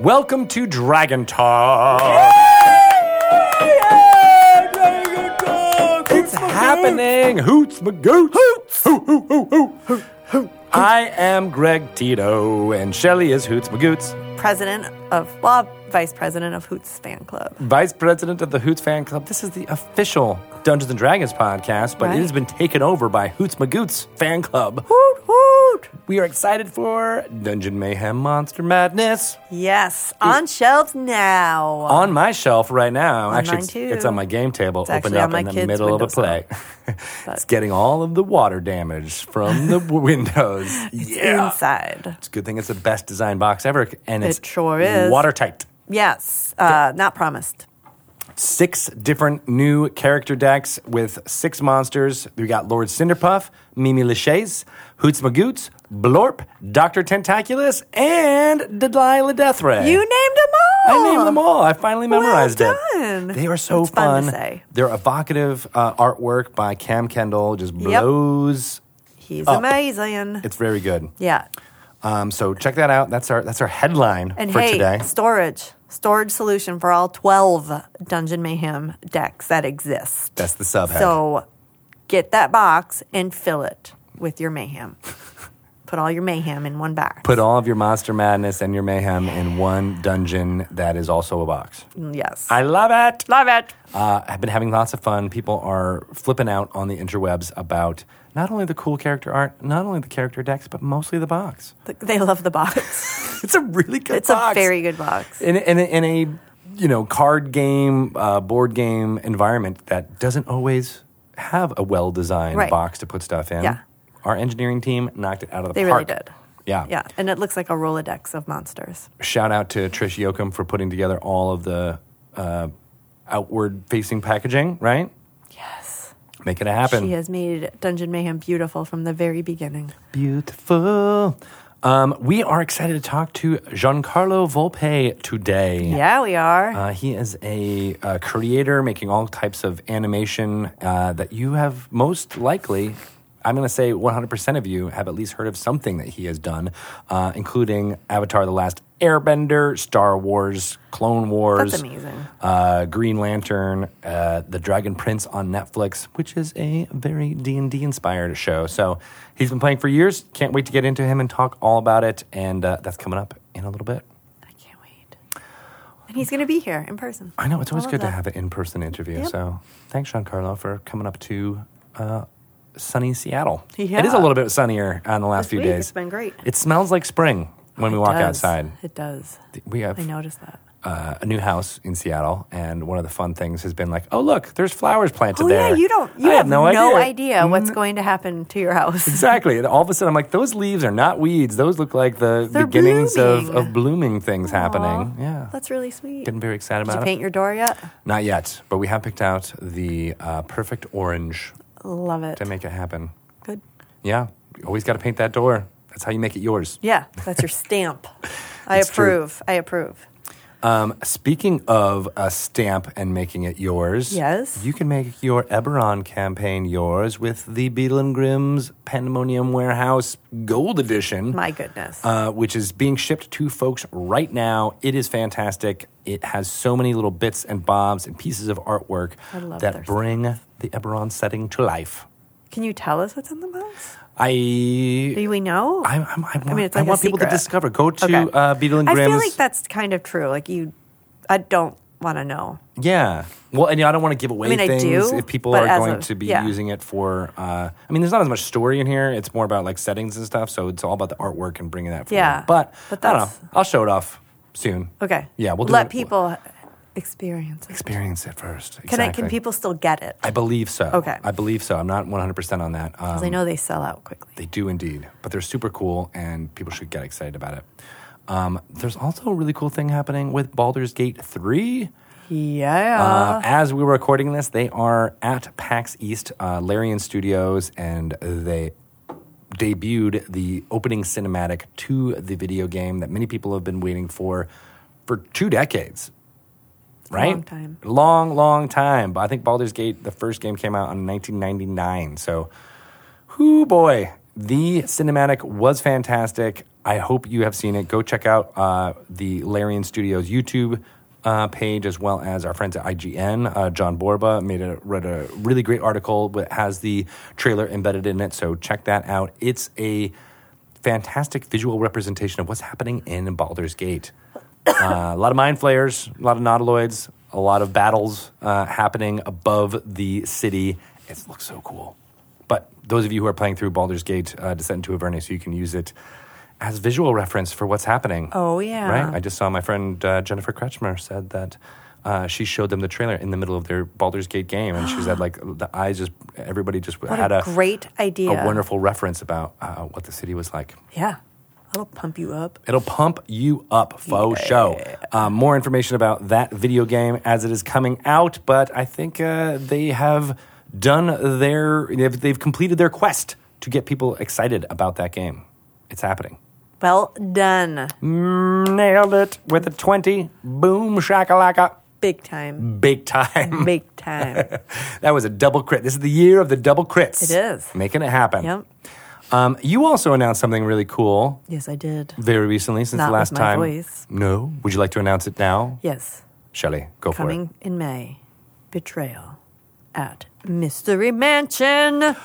Welcome to Dragon Talk. It's happening. Hoots McGoots. Hoots. Hoo, hoo, hoo, hoo. Hoo, hoo. I am Greg Tito, and Shelly is Hoots McGoots, President of, well, Vice President of Hoots Fan Club. Vice President of the Hoots Fan Club. This is the official Dungeons and Dragons podcast, but it has been taken over by Hoots McGoots Fan Club. Hoot, hoot. We are excited for Dungeon Mayhem Monster Madness. Yes, on shelves now. on my shelf right now. On actually, it's, too. it's on my game table, It's opened up in the middle of a play. it's getting all of the water damage from the windows. yeah, Inside. it's a good thing it's the best design box ever, and it's It sure is. watertight. Yes, uh, not promised. Six different new character decks with six monsters. We got Lord Cinderpuff, Mimi LeChaise, Hoots McGoots, Blorp, Doctor Tentaculous, and Delilah Deathray. You named them all. I named them all. I finally Well memorized it. done. They are so fun to say. They're evocative uh, artwork by Cam Kendall. Just Yep. blows. He's Up. amazing. It's very good. yeah. Um, so check that out. That's our that's our headline And for hey, today. storage. Storage solution for all 12 Dungeon Mayhem decks that exist. That's the subhead. So get that box and fill it with your mayhem. Put all your mayhem in one box. Put all of your monster madness and your mayhem in one dungeon that is also a box. yes. I love it. love it. Uh, I've been having lots of fun. People are flipping out on the interwebs about not only the cool character art, not only the character decks, but mostly the box. They love the box. It's a really good box. it's box. a very good box. in, in, a, in a you know card game uh, board game environment that doesn't always have a well designed Right. box to put stuff in Yeah. Our engineering team knocked it out of the park. They really did. yeah Yeah, and it looks like a Rolodex of monsters. shout out to trish Yochum for putting together all of the uh, outward facing packaging right Yes. make it happen She has made Dungeon Mayhem beautiful from the very beginning. beautiful um, we are excited to talk to giancarlo volpe today Yeah, we are. Uh, he is a, uh creator making all types of animation uh, that you have most likely, I'm going to say 100% of you have at least heard of something that he has done, uh, including Avatar The Last Airbender, Star Wars, Clone Wars. That's amazing. Uh, Green Lantern, uh, The Dragon Prince on Netflix, which is a very D&D inspired show. So he's been playing for years. Can't wait to get into him and talk all about it. And uh, that's coming up in a little bit. I can't wait. And he's going to be here in person. I know it's always good to have an in-person interview. Yep. So thanks, Giancarlo, for coming up to uh, sunny Seattle. Yeah. It is a little bit sunnier on the last This few week, days. It's been great. It smells like spring when we walk does. outside. It does. We have I noticed that. uh, a new house in Seattle, and one of the fun things has been like, oh look, there's flowers planted Oh there. yeah, you don't. You I have had no, idea. Mm-hmm. what's going to happen to your house. Exactly. And all of a sudden, I'm like, those leaves are not weeds. Those look like the They're beginnings of, blooming. of blooming things happening. Yeah. that's really sweet. Getting very excited Did you about it. paint your door yet? Not yet, but we have picked out the uh, perfect orange Love it. to make it happen. Good. Yeah, you always got to paint that door. That's how you make it yours. Yeah, that's your stamp. I It's true. approve. I approve. Um, speaking of a stamp and making it yours, Yes. you can make your Eberron campaign yours with the Beadle and Grimm's Pandemonium Warehouse Gold Edition. My goodness. uh, which is being shipped to folks right now. It is fantastic. It has so many little bits and bobs and pieces of artwork that bring the Eberron setting to life. Can you tell us what's in the box? I Do we know? I, I'm- I, want, mean, I like a want people to discover. Go to Okay. uh, Beadle and I feel like that's kind of true. Like you, I don't want to know. yeah. Well, and you know, I don't want to give away mean, I things do, if people are going a- to be yeah. using it for. Uh, I mean, there's not as much story in here. It's more about like settings and stuff. So it's all about the artwork and bringing that. Forward. Yeah, But, but I don't know. I'll show it off soon. Okay. Yeah, we'll do let it- people experience it. Experience it first. Can I? Can people still get it? I believe so. Okay. I believe so. I'm not 100% on that. Um, I know they sell out quickly. They do indeed, but they're super cool, and people should get excited about it. Um, there's also a really cool thing happening with Baldur's Gate 3. Yeah. Uh, as we were recording this, they are at PAX East, uh, Larian Studios, and they debuted the opening cinematic to the video game that many people have been waiting for for two decades. Right? long time. Long, long time. But I think Baldur's Gate, the first game came out in 1999. So, whoo boy, the cinematic was fantastic. I hope you have seen it. Go check out uh, the Larian Studios YouTube uh, page as well as our friends at IGN. Uh, John Borba made a read a really great article that has the trailer embedded in it. So check that out. It's a fantastic visual representation of what's happening in Baldur's Gate. Uh, a lot of mind flayers, a lot of nautiloids, a lot of battles uh, happening above the city. It looks so cool. But those of you who are playing through Baldur's Gate, uh, Descent into Avernus, so you can use it as visual reference for what's happening. Oh, yeah. Right? I just saw my friend uh, Jennifer Kretschmer said that uh, she showed them the trailer in the middle of their Baldur's Gate game, and she said like the eyes just everybody just What had a a, great idea. a wonderful reference about uh, what the city was like. Yeah. That'll pump you up. It'll pump you up, faux show. Um, more information about that video game as it is coming out, but I think uh, they have done their, they've, they've completed their quest to get people excited about that game. It's happening. Well done. Nailed it with a 20. Boom, shakalaka. Big time. Big time. Big time. that was a double crit. This is the year of the double crits. It is. Making it happen. yep. Um, you also announced something really cool Yes, I did. very recently since Not the with last my time. voice. No. Would you like to announce it now? Yes. Shelley, go for it. Coming in May. Betrayal at Mystery Mansion.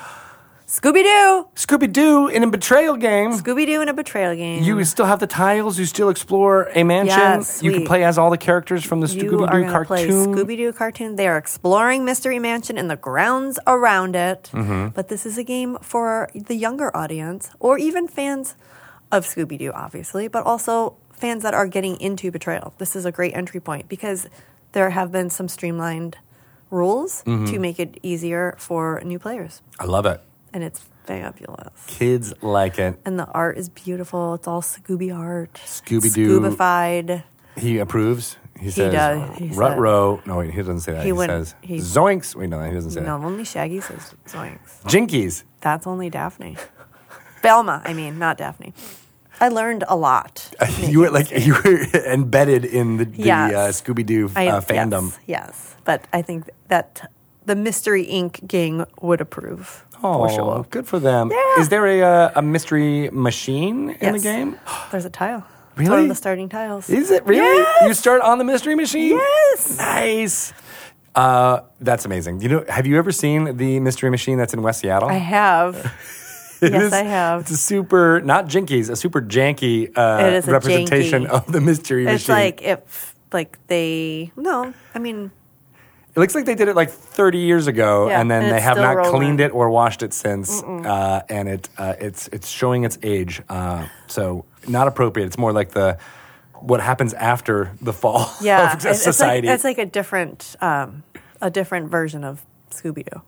Scooby Doo. Scooby Doo in a betrayal game. Scooby Doo in a betrayal game. You still have the tiles. You still explore a mansion. Yes, you can we- play as all the characters from the You Scooby are Doo going to play cartoon. Scooby Doo cartoon. They are exploring Mystery Mansion and the grounds around it. Mm-hmm. But this is a game for the younger audience, or even fans of Scooby Doo, obviously, but also fans that are getting into Betrayal. This is a great entry point because there have been some streamlined rules Mm-hmm. to make it easier for new players, I love it. And it's fabulous. Kids like it. And the art is beautiful. It's all Scooby art. Scooby-Doo. Scoobified. He approves. He says, does. He rut row. No, wait, he doesn't say that. He He, wouldn't- says, he- zoinks. Wait, no, he doesn't say No, only Shaggy says zoinks. Jinkies. That's only Daphne. Velma, I mean, not Daphne. I learned a lot. you were like, you were embedded in the, the Yes. uh, Scooby Doo uh, fandom. Yes, yes, but I think that the Mystery Inc. gang would approve Oh, for sure. good for them. Yeah. Is there a, uh, a mystery machine in the Yes. game? There's a tile. It's Really? one of the starting tiles. Is it really? Yes. You start on the mystery machine? Yes. Nice. Uh, that's amazing. You know, have you ever seen the mystery machine that's in West Seattle? I have. It yes, I have. It's a super, not jinkies, a super janky uh, It is a representation janky. of the mystery It's machine. like if, like they. No, I mean, it looks like they did it like 30 years ago, Yeah, and then and they have not rolling. cleaned it or washed it since, uh, and it uh, it's it's showing its age. Uh, so not appropriate. It's more like the what happens after the fall yeah, of it's- it's like, society. it's like a different, um, a different version of Scooby Doo.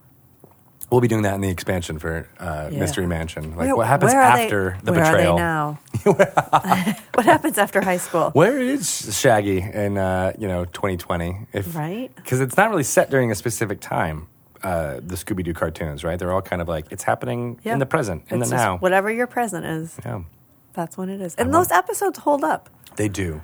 We'll be doing that in the expansion for uh, Yeah. Mystery Mansion. Like Where- what happens where are they- after the where betrayal? Are they now? what happens after high school? Where is Shaggy in uh, you know 2020? If, Right. Because it's not really set during a specific time. Uh, the Scooby Doo cartoons, right? They're all kind of like it's happening Yeah. in the present, in It's the just now. Whatever your present is, yeah, that's when it is. And those episodes hold up. they do.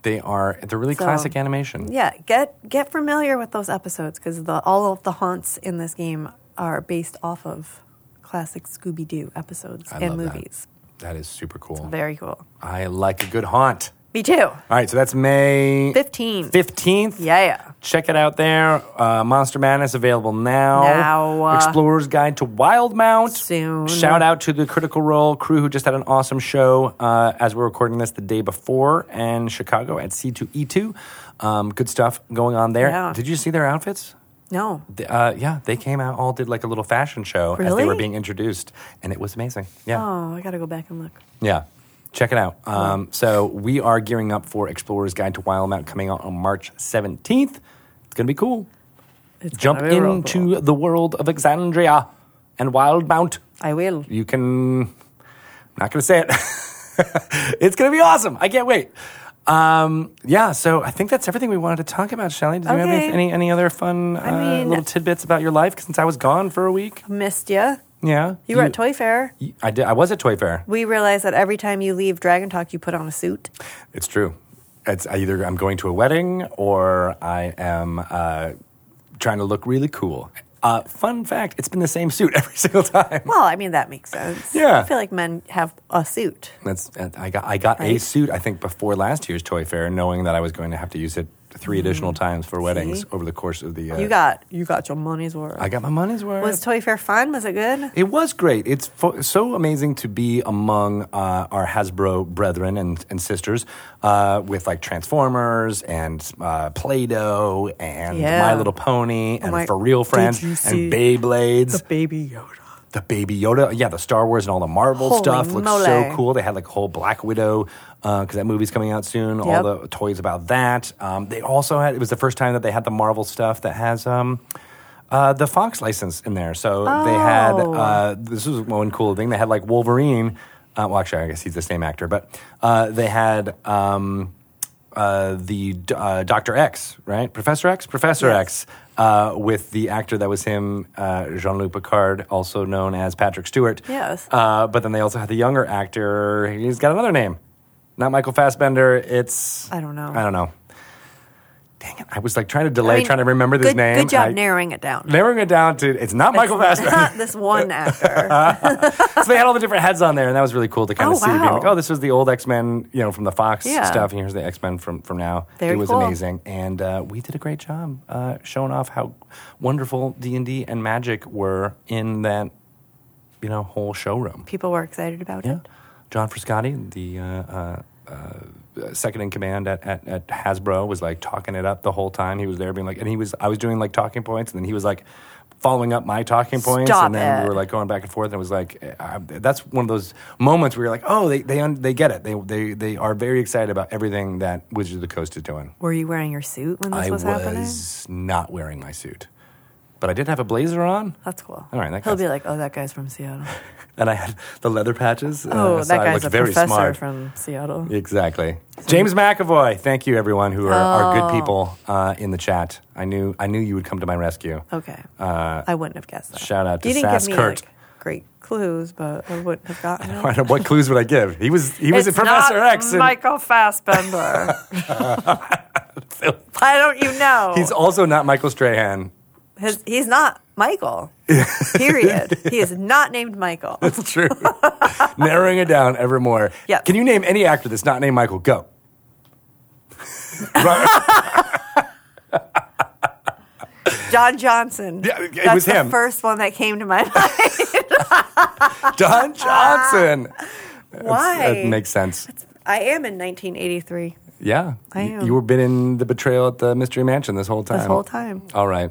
They are. They're really So- classic animation. Yeah, get get familiar with those episodes because the all of the haunts in this game are based off of classic Scooby Doo episodes I and love that. movies. That is super cool. Very cool. I like a good haunt. Me too. All right, so that's May 15th. 15th. Yeah. Check it out there. Uh, Monster Madness available now. Now, uh, Explorer's Guide to Wildemount. Soon. Shout out to the Critical Role crew who just had an awesome show uh, as we're recording this the day before in Chicago at C2E2. Um, good stuff going on there. Yeah. Did you see their outfits? No. Uh, yeah, they came out, all did like a little fashion show as they were being introduced, and it was amazing. Yeah. Oh, I got to go back and look. Yeah. Check it out. Um, so we are gearing up for Explorer's Guide to Wild Wildemount coming out on March 17th. It's going to be cool. It's Jump be into cool. the world of Exandria and Wildemount. I will. You can. I'm not going to say it. it's going to be awesome. I can't wait. Um, yeah, so I think that's everything we wanted to talk about, Shelly. Did you have any, Okay. any, any other fun uh, mean- little tidbits about your life since I was gone for a week? Missed ya. Yeah. You were at Toy Fair. you- I did. I was at Toy Fair. We realized that every time you leave Dragon Talk, you put on a suit. It's true. It's I either I'm going to a wedding or I am uh, trying to look really cool. Uh, fun fact: it's been the same suit every single time. Well, I mean that makes sense. Yeah. I feel like men have a suit. That's I got I got a suit I think before last year's toy fair, knowing that I was going to have to use it three additional times for weddings. See? over the course of the. Uh, You got you got your money's worth. I got my money's worth. Was Toy Fair fun? Was it good? It was great. It's fo- so amazing to be among uh, our Hasbro brethren and, and sisters uh, with like Transformers and uh, Play Doh and Yeah. My Little Pony and my- For Real Friends Did you see and Beyblades. baby Yoda. The Baby Yoda, yeah, the Star Wars and all the Marvel Holy stuff looks mole. so cool. They had like a whole Black Widow because that movie's coming out soon. All the toys about that. Um, they also had it was the first time that they had the Marvel stuff that has. Um, uh, the Fox license in there, so they had. Oh. Uh, this was one cool thing. They had like Wolverine. Uh, well, actually, I guess he's the same actor, but uh, they had um, uh, the uh, Doctor X, right? Professor X, Professor Yes. X, uh, with the actor that was him, uh, Jean Luc Picard, also known as Patrick Stewart. Yes. Uh, but then they also had the younger actor. He's got another name, not Michael Fassbender. It's I don't know. I don't know. Dang it! I was like trying to delay, I mean, trying to remember this good, name. Good job I- narrowing it down. narrowing it down to it's not Michael It's Fassbender. Not this one actor. so they had all the different heads on there, and that was really cool to kind Oh, of see. Being wow. like, oh, this was the old X Men, you know, from the Fox Yeah. stuff, and here's the X Men from from now. Very it was cool. amazing, and uh, we did a great job uh, showing off how wonderful D and D and Magic were in that, you know, whole showroom. People were excited about Yeah, it. John Frascotti, the. Uh, uh, uh, second in command at, at, at Hasbro was like talking it up the whole time. He was there being like, and he was, I was doing like talking points, and then he was like following up my talking points, Stop and then we were like going back and forth. And it was like, uh, that's one of those moments where you're like, oh, they they un- they get it. They they they are very excited about everything that Wizards of the Coast is doing. Were you wearing your suit when this I was, happening? I was not wearing my suit, but I did have a blazer on, That's cool. All right, that He'll be like, "Oh, that guy's from Seattle." and I had the leather patches. Oh, uh, so that I guy's a professor smart. from Seattle. Exactly. James McAvoy. Thank you, everyone who are, are good Oh. people uh, in the chat. I knew I knew you would come to my rescue. Okay, Uh, I wouldn't have guessed that. shout out to you didn't Sass give me Kurt. like, great clues, but I wouldn't have gotten it. What clues would I give? He was he was It's a Professor X. and Michael Fassbender. Why don't you know? he's also not Michael Strahan. His, he's not Michael. Period. he is not named Michael. That's true. Narrowing it down ever more. Yes. Can you name any actor that's not named Michael? Go. John Johnson. Yeah, it That's was the him. first one that came to my mind. Don Johnson. Why? That makes sense. I am in 1983 Yeah. I You- am. You were been in the betrayal at the Mystery Mansion this whole time. this whole time. All right.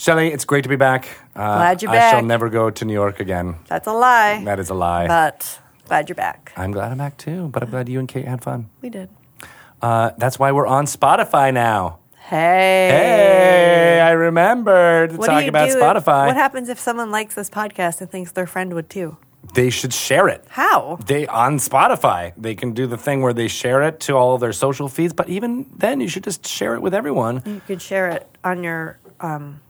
Shelley, it's great to be back. Uh, Glad you're back. I shall never go to New York again. That's a lie. That is a lie. But glad you're back. I'm glad I'm back too, but I'm glad you and Kate had fun. We did. Uh, that's why we're on Spotify now. Hey. Hey, I remembered to What talk about do? Spotify. What happens if someone likes this podcast and thinks their friend would too? they should share it. How? They on Spotify, they can do the thing where they share it to all of their social feeds. But even then, you should just share it with everyone. You could share it on your um,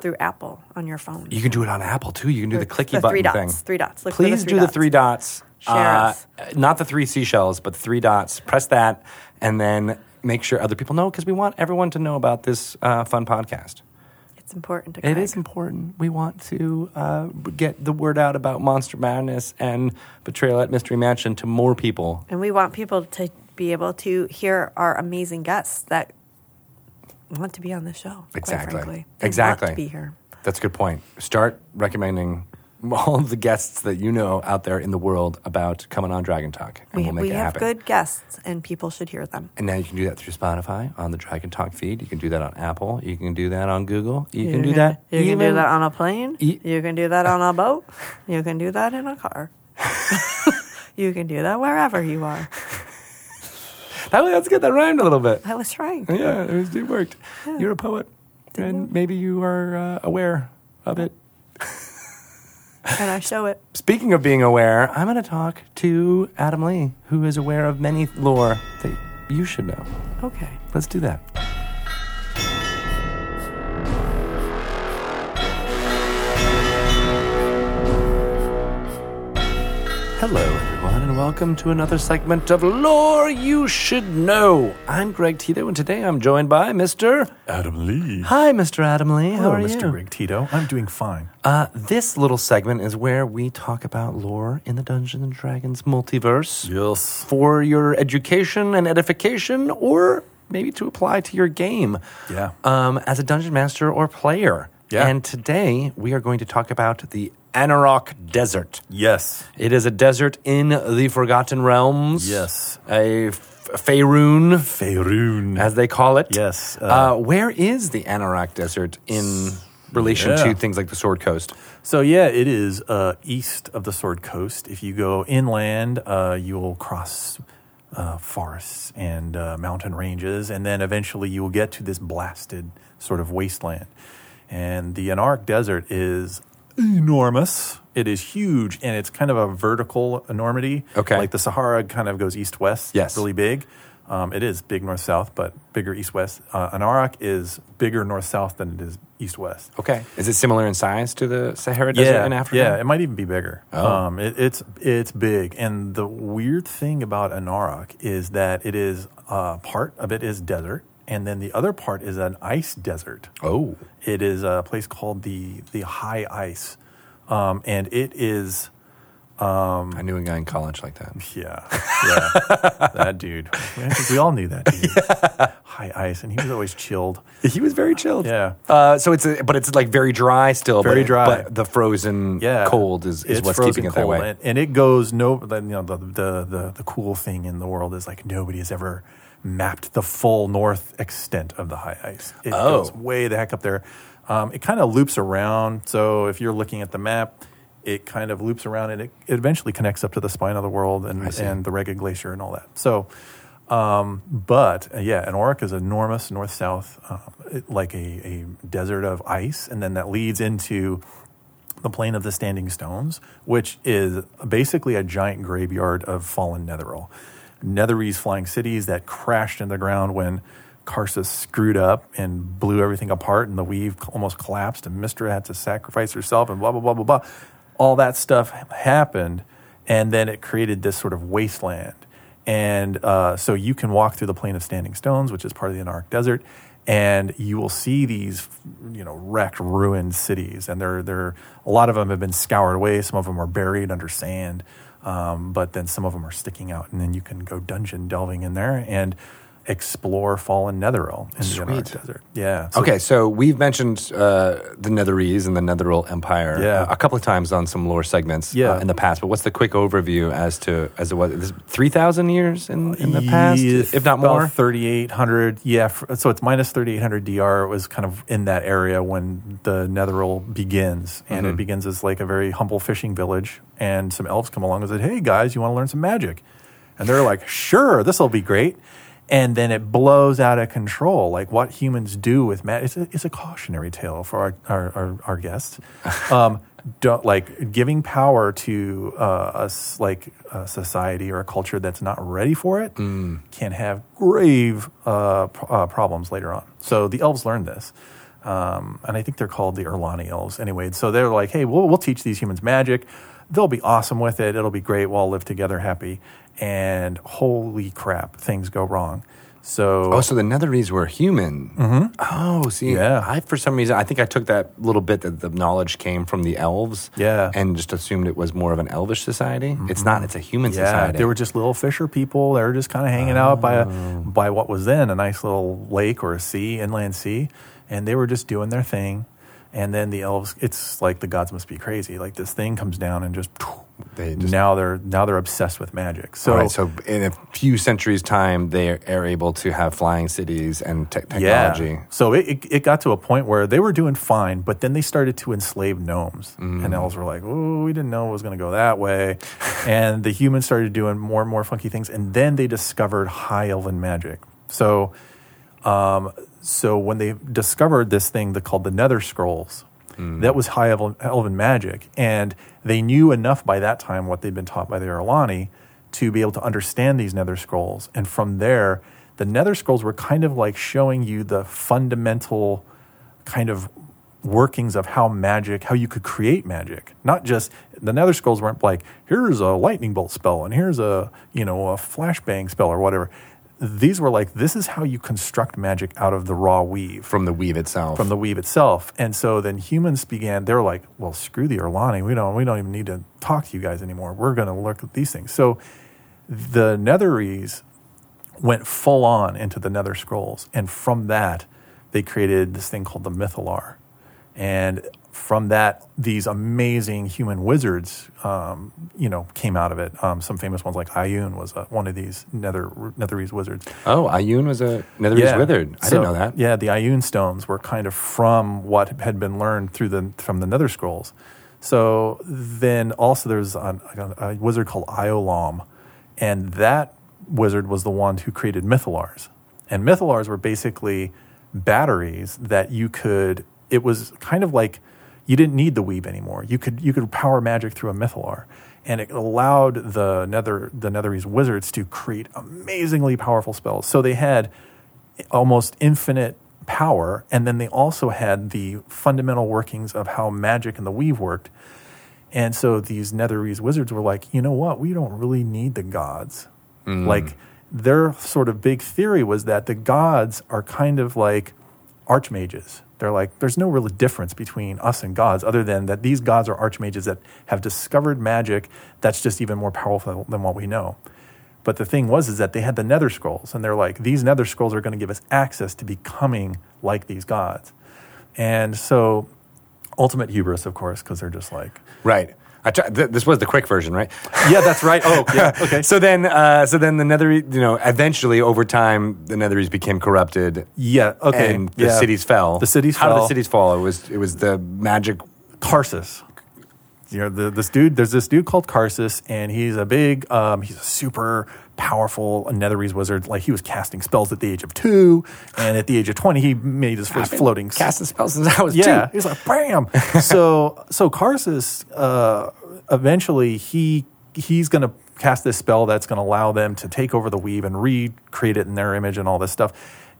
through Apple on your phone. You can do it on Apple too. You can do the clicky the button three dots. thing. Three dots. Look Please the do the three dots. Share Uh. Not the three seashells, but the three dots. Press that, and then make sure other people know because we want everyone to know about this uh, fun podcast. It's important to. It is important. We want to uh, get the word out about Monster Madness and Betrayal at Mystery Mansion to more people. And we want people to be able to hear our amazing guests that want to be on this show. Exactly. Exactly. Want to be here. That's a good point. Start recommending all of the guests that you know out there in the world about coming on Dragon Talk, and We, we'll make we it have good guests, and people should hear them. And now you can do that through Spotify on the Dragon Talk feed. You can do that on Apple. You can do that on Google. You, can do that. You can do that on a plane. E- you can do that on a boat. You can do that in a car. you can do that wherever you are. That, let's get that rhymed a little bit. I was trying. Yeah, it, was, it worked. You're a poet, and maybe you are uh, aware of it. And I show it. Speaking of being aware, I'm going to talk to Adam Lee, who is aware of many lore that you should know. Okay. Let's do that. Hello, everyone, and welcome to another segment of Lore You Should Know. I'm Greg Tito, and today I'm joined by Mr. Adam Lee. Hi, Mr. Adam Lee. How Hello, are Mr. you? Greg Tito. I'm doing fine. Uh, this little segment is where we talk about lore in the Dungeons and Dragons multiverse Yes. for your education and edification, or maybe to apply to your game. Yeah. Um, as a dungeon master or player. Yeah. And today we are going to talk about the Anauroch Desert. Yes. It is a desert in the Forgotten Realms. Yes. A Faerun, Faerun. as they call it. Yes, Uh, uh, where is the Anauroch Desert in relation Yeah. to things like the Sword Coast? So yeah, it is uh, east of the Sword Coast. If you go inland, uh, you will cross uh, forests and uh, mountain ranges, and then eventually you will get to this blasted sort of wasteland. And the Anauroch Desert is enormous. It is huge, and it's kind of a vertical enormity. Okay. like the Sahara kind of goes east west. Yes. really big. Um, it is big north south, but bigger east west. Uh, Anauroch is bigger north south than it is east west. Okay. Is it similar in size to the Sahara Desert in Africa? Yeah, it might even be bigger. Oh. Um, it, it's it's big, and the weird thing about Anauroch is that it is uh, part of it is desert, and then the other part is an ice desert. Oh. It is a place called the the High Ice, um, and it is I knew a guy in college like that. yeah yeah that dude. I think we all knew that dude. High Ice, and he was always chilled. He was very chilled. Yeah. Uh, so it's a, but it's like very dry still. Very but, dry. But the frozen yeah, cold is, is It's what's keeping it that way. And, and it goes no. You know the, the the the cool thing in the world is like nobody has ever mapped the full north extent of the high ice. It Oh. goes way the heck up there. Um, it kind of loops around. So if you're looking at the map. It kind of loops around and it, it eventually connects up to the spine of the world and, and the Reghed Glacier and all that. So, um, but uh, yeah, Anauroch is enormous north south, uh, like a, a desert of ice, and then that leads into the plain of the standing stones, which is basically a giant graveyard of fallen Netheril. Netherese flying cities that crashed in the ground when Karsus screwed up and blew everything apart, and the weave almost collapsed, and Mystra had to sacrifice herself, and blah blah blah blah blah. All that stuff happened, and then it created this sort of wasteland. And uh, so you can walk through the plain of standing stones, which is part of the Anauroch Desert, and you will see these, you know, wrecked, ruined cities. And they're, they're, a lot of them have been scoured away. Some of them are buried under sand, um, but then some of them are sticking out. And then you can go dungeon delving in there and explore fallen Netheril in the Anauroch Desert. Yeah. so- Okay, so we've mentioned uh, the Netherese and the Netheril Empire Yeah. uh, a couple of times on some lore segments uh, Yeah. in the past. But what's the quick overview as to as to what is three thousand years in, in the past, if not more? 3,800. Yeah. So it's minus 3,800 DR. It was kind of in that area when the Netheril begins. And Mm-hmm. it begins as like a very humble fishing village. And some elves come along and said, Hey, guys, you want to learn some magic? And they're like, Sure, this will be great. And then it blows out of control. Like what humans do with magic. It's a, it's a cautionary tale for our, our, our, our guests. Um, don't like giving power to uh, us like a society or a culture that's not ready for it can have grave uh, p- uh, problems later on. So the elves learned this. Um, and I think they're called the Eaerlanni elves anyway. So they're like, hey, we'll, we'll teach these humans magic. They'll be awesome with it. It'll be great. We'll all live together happy. And holy crap, things go wrong. So Oh, so the Netherese were human. Mm-hmm. Oh, see, Yeah. I for some reason I think I took that little bit that the knowledge came from the elves, Yeah. and just assumed it was more of an elvish society. It's not; it's a human Yeah, society. they were just little fisher people. They were just kind of hanging out by a, by what was then a nice little lake or a sea, inland sea, and they were just doing their thing. And then the elves, it's like the gods must be crazy. Like this thing comes down and just, They just- now they're now they're obsessed with magic. So, right, so in a few centuries' time, they are able to have flying cities and te- technology. Yeah. So it, it, it got to a point where they were doing fine, but then they started to enslave gnomes. Mm. And elves were like, oh, we didn't know it was going to go that way. and the humans started doing more and more funky things. And then they discovered high elven magic. So, um, so when they discovered this thing that called the Nether Scrolls, hmm. that was high elven, magic. And they knew enough by that time what they'd been taught by the Eaerlanni to be able to understand these Nether Scrolls. And from there, the Nether Scrolls were kind of like showing you the fundamental kind of workings of how magic, how you could create magic. Not just the Nether Scrolls weren't like here's a lightning bolt spell and here's a you know a flashbang spell or whatever. These were like this is how you construct magic out of the raw weave From the weave itself. from the weave itself. And so then humans began. they're like, "Well, screw the Eaerlanni. We don't. We don't even need to talk to you guys anymore. We're going to look at these things." So the Netherese went full on into the Nether Scrolls, and from that, they created this thing called the Mythallar. And from that, these amazing human wizards, um, you know, came out of it. Um, some famous ones, like Ioun, was uh, one of these Nether Netherese wizards. oh, Ioun was a Netherese wizard. I So, didn't know that. Yeah, the Ioun stones were kind of from what had been learned through the from the Nether Scrolls. So then also there's a, a wizard called Ioulaum, and that wizard was the one who created Mythallars. And Mythallars were basically batteries that you could. It was kind of like you didn't need the weave anymore. You could you could power magic through a Mythallar, and it allowed the Nether the Netherese wizards to create amazingly powerful spells. So they had almost infinite power, and then they also had the fundamental workings of how magic and the weave worked. And so these Netherese wizards were like, you know what? We don't really need the gods. Mm. Like their sort of big theory was that the gods are kind of like archmages. They're like, there's no real difference between us and gods other than that these gods are archmages that have discovered magic that's just even more powerful than what we know. But the thing was is that they had the Nether Scrolls, and they're like, these Nether Scrolls are going to give us access to becoming like these gods. And so, ultimate hubris, of course, because they're just like, Right. I try, th- this was the quick version, right? yeah, that's right. Oh, yeah, okay. So then, uh, so then the Nether, you know, eventually over time, the Netherese became corrupted. yeah, okay. And the yeah. cities fell. The cities How did the cities fall? It was it was the magic. Karsus. You know, the, this dude, there's this dude called Karsus, and he's a big, um, he's a super powerful Netherese wizard. Like, he was casting spells at the age of two, and at the age of 20, he made his first floating casting spells since I was Yeah, two. he's like bam. so so Karsus uh, eventually he he's going to cast this spell that's going to allow them to take over the weave and recreate it in their image and all this stuff.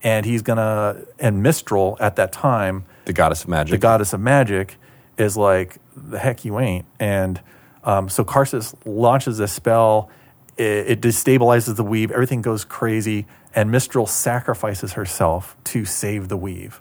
And he's going to and Mystryl at that time, The goddess of magic. the goddess of magic, is like the heck you ain't. And um, so Karsus launches this spell. It, it destabilizes the weave. Everything goes crazy, and Mystryl sacrifices herself to save the weave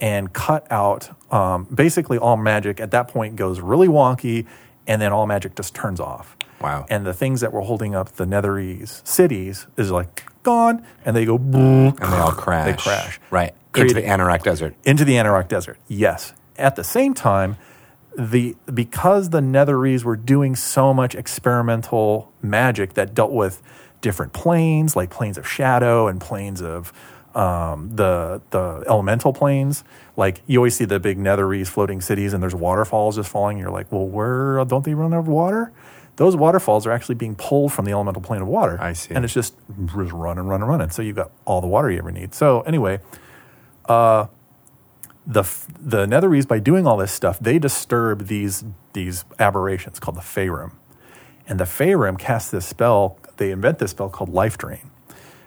and cut out. Um, basically, all magic at that point goes really wonky, and then all magic just turns off. Wow. And the things that were holding up the Netherese cities is like gone, and they go and they all crash. They crash. Right. Into the Anauroch Desert. into the Anauroch Desert. Yes. At the same time, the because the Netherese were doing so much experimental magic that dealt with different planes, like planes of shadow and planes of um, the the elemental planes. Like you always see the big Netherese floating cities, and there's waterfalls just falling. You're like, well, where don't they run out of water? Those waterfalls are actually being pulled from the elemental plane of water. I see. And it's just just running, running, running. So you've got all the water you ever need. So anyway, uh, the the Netherese by doing all this stuff, they disturb these these aberrations called the Phaerimm, and the Phaerimm cast this spell. They invent this spell called Life Drain,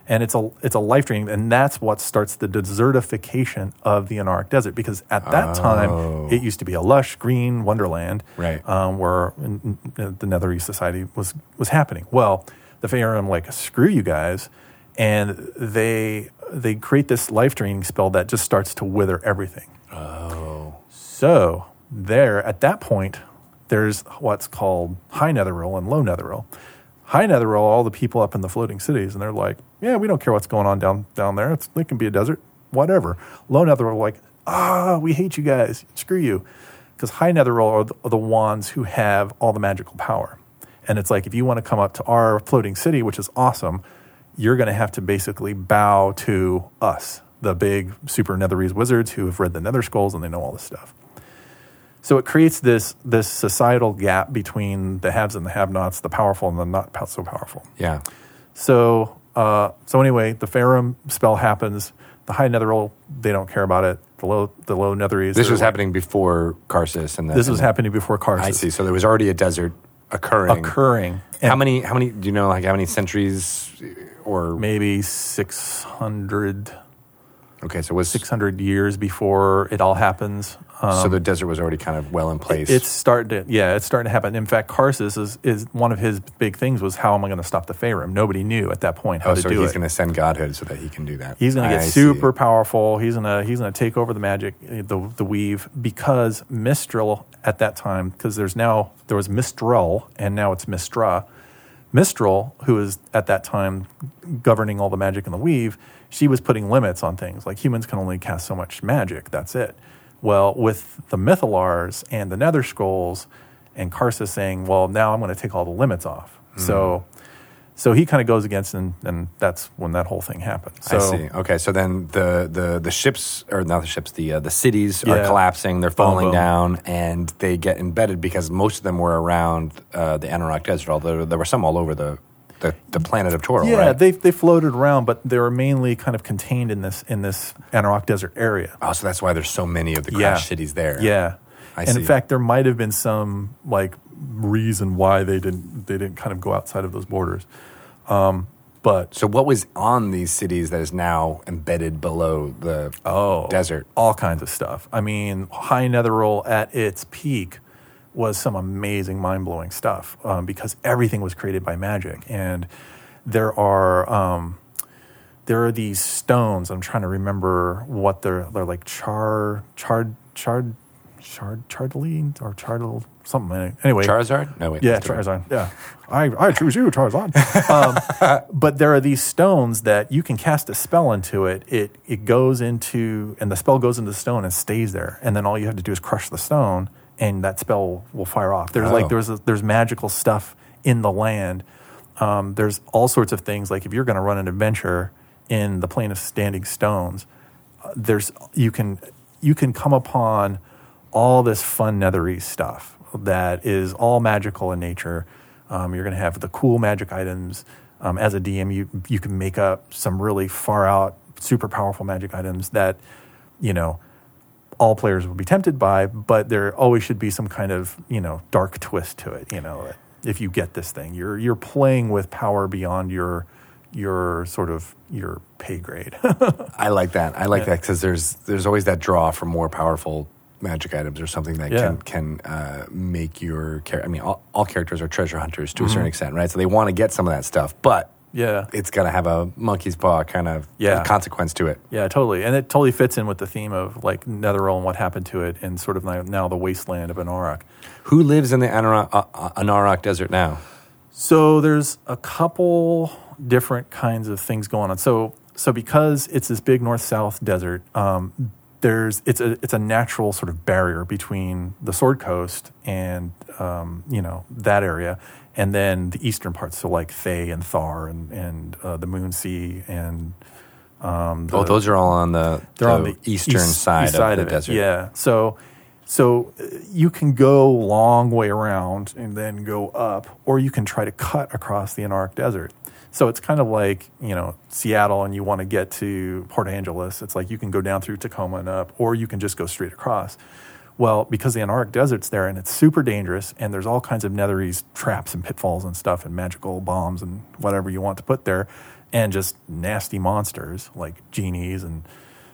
and it's a it's a life drain, and that's what starts the desertification of the Anauroch Desert. Because at that time, it used to be a lush green wonderland, Right. Um, where mm, mm, the Netherese society was was happening. Well, the Phaerimm like screw you guys, and they they create this life draining spell that just starts to wither everything. Oh. So there, at that point, there's what's called high netheril and low netheril. High netheril, all the people up in the floating cities, and they're like, "Yeah, we don't care what's going on down down there. It's, it can be a desert, whatever." Low netheril, like, "Ah, we hate you guys. Screw you," because high netheril are the, are the ones who have all the magical power, and it's like if you want to come up to our floating city, which is awesome, you're going to have to basically bow to us, the big super Netherese wizards who have read the Nether Scrolls and they know all this stuff. So it creates this this societal gap between the haves and the have-nots, the powerful and the not so powerful. Yeah. So uh, so anyway, the Phaerimm spell happens. The high Netheril, they don't care about it. The low the low Netherese. This was like- happening before Karsus, and the, This was the- happening before Karsus. I see. So there was already a desert occurring. Occurring. How many? How many? Do you know like how many centuries or Maybe six hundred. Okay, so it was 600 years before it all happens. Um, so the desert was already kind of well in place. it's starting to, yeah, it's starting to happen. In fact, Karsus is, is one of his big things was how am I going to stop the Phaerimm? Nobody knew at that point how oh, to so do he's going to send godhood so that he can do that. He's going to I get see. super powerful. He's going to he's going to take over the magic, the the weave because Mystryl at that time because there's now there was Mystryl and now it's Mystra. Mystryl, who is at that time governing all the magic in the weave, she was putting limits on things like humans can only cast so much magic. That's it. Well, with the Mythallars and the Nether Scrolls, and Karsus saying, "Well, now I'm going to take all the limits off." So, so he kind of goes against, and, and that's when that whole thing happened. So, I see. Okay, so then the the the ships or not the ships, the uh, the cities are collapsing. They're Boom, falling boom. down, and they get embedded because most of them were around uh, the Anauroch Desert. Although there were some all over the the, the planet of Toril. Yeah, right? they they floated around, but they were mainly kind of contained in this in this Anauroch Desert area. oh, so that's why there's so many of the crash Yeah. cities there. Yeah, I and see. in fact, there might have been some like reason why they didn't they didn't kind of go outside of those borders. Um, but So what was on these cities that is now embedded below the oh, desert? all kinds of stuff. I mean, High Netheril at its peak was some amazing, mind blowing stuff um, because everything was created by magic, and there are. Um, there are these stones. I'm trying to remember what they're. They're like char, chard, chard, chard, chardline or chardal something. Anyway, Charizard? No, wait. yeah. Charizard. Yeah, I, I choose you, Charizard. um, but there are these stones that you can cast a spell into it. It it goes into and the spell goes into the stone and stays there. And then all you have to do is crush the stone, and that spell will fire off. There's Oh. like there's a, there's magical stuff in the land. Um, there's all sorts of things. Like if you're going to run an adventure in the plane of standing stones, uh, there's you can you can come upon all this fun nethery stuff that is all magical in nature. Um, you're going to have the cool magic items. Um, as a DM, you you can make up some really far out, super powerful magic items that you know all players will be tempted by, but there always should be some kind of you know dark twist to it. You know, if you get this thing, you're you're playing with power beyond your your sort of your pay grade. I like that. I like that because there's there's always that draw for more powerful magic items or something that Yeah. can can uh, make your character. I mean, all, all characters are treasure hunters to a Mm-hmm. certain extent, right? So they want to get some of that stuff, but yeah, it's got to have a monkey's paw kind of Yeah. consequence to it. Yeah, totally, and it totally fits in with the theme of like Netheril and what happened to it, and sort of now, the wasteland of Anauroch. Who lives in the Anauroch, uh, uh, Anauroch Desert now? So there's a couple different kinds of things going on. So so because it's this big north south desert, um, there's it's a it's a natural sort of barrier between the Sword Coast and um, you know that area, and then the eastern parts, so like Thay and Thar and and uh, the Moon Sea and um, the, oh, those are all on the, they're the on the eastern east- side, east side of the it. desert. Yeah. So, so uh, you can go long way around and then go up, or you can try to cut across the Anauroch Desert. So it's kind of like you know Seattle, and you want to get to Port Angeles. It's like you can go down through Tacoma and up, or you can just go straight across. Well, because the Anauroch Desert's there and it's super dangerous, and there's all kinds of Netherese, traps and pitfalls and stuff, and magical bombs and whatever you want to put there, and just nasty monsters like genies and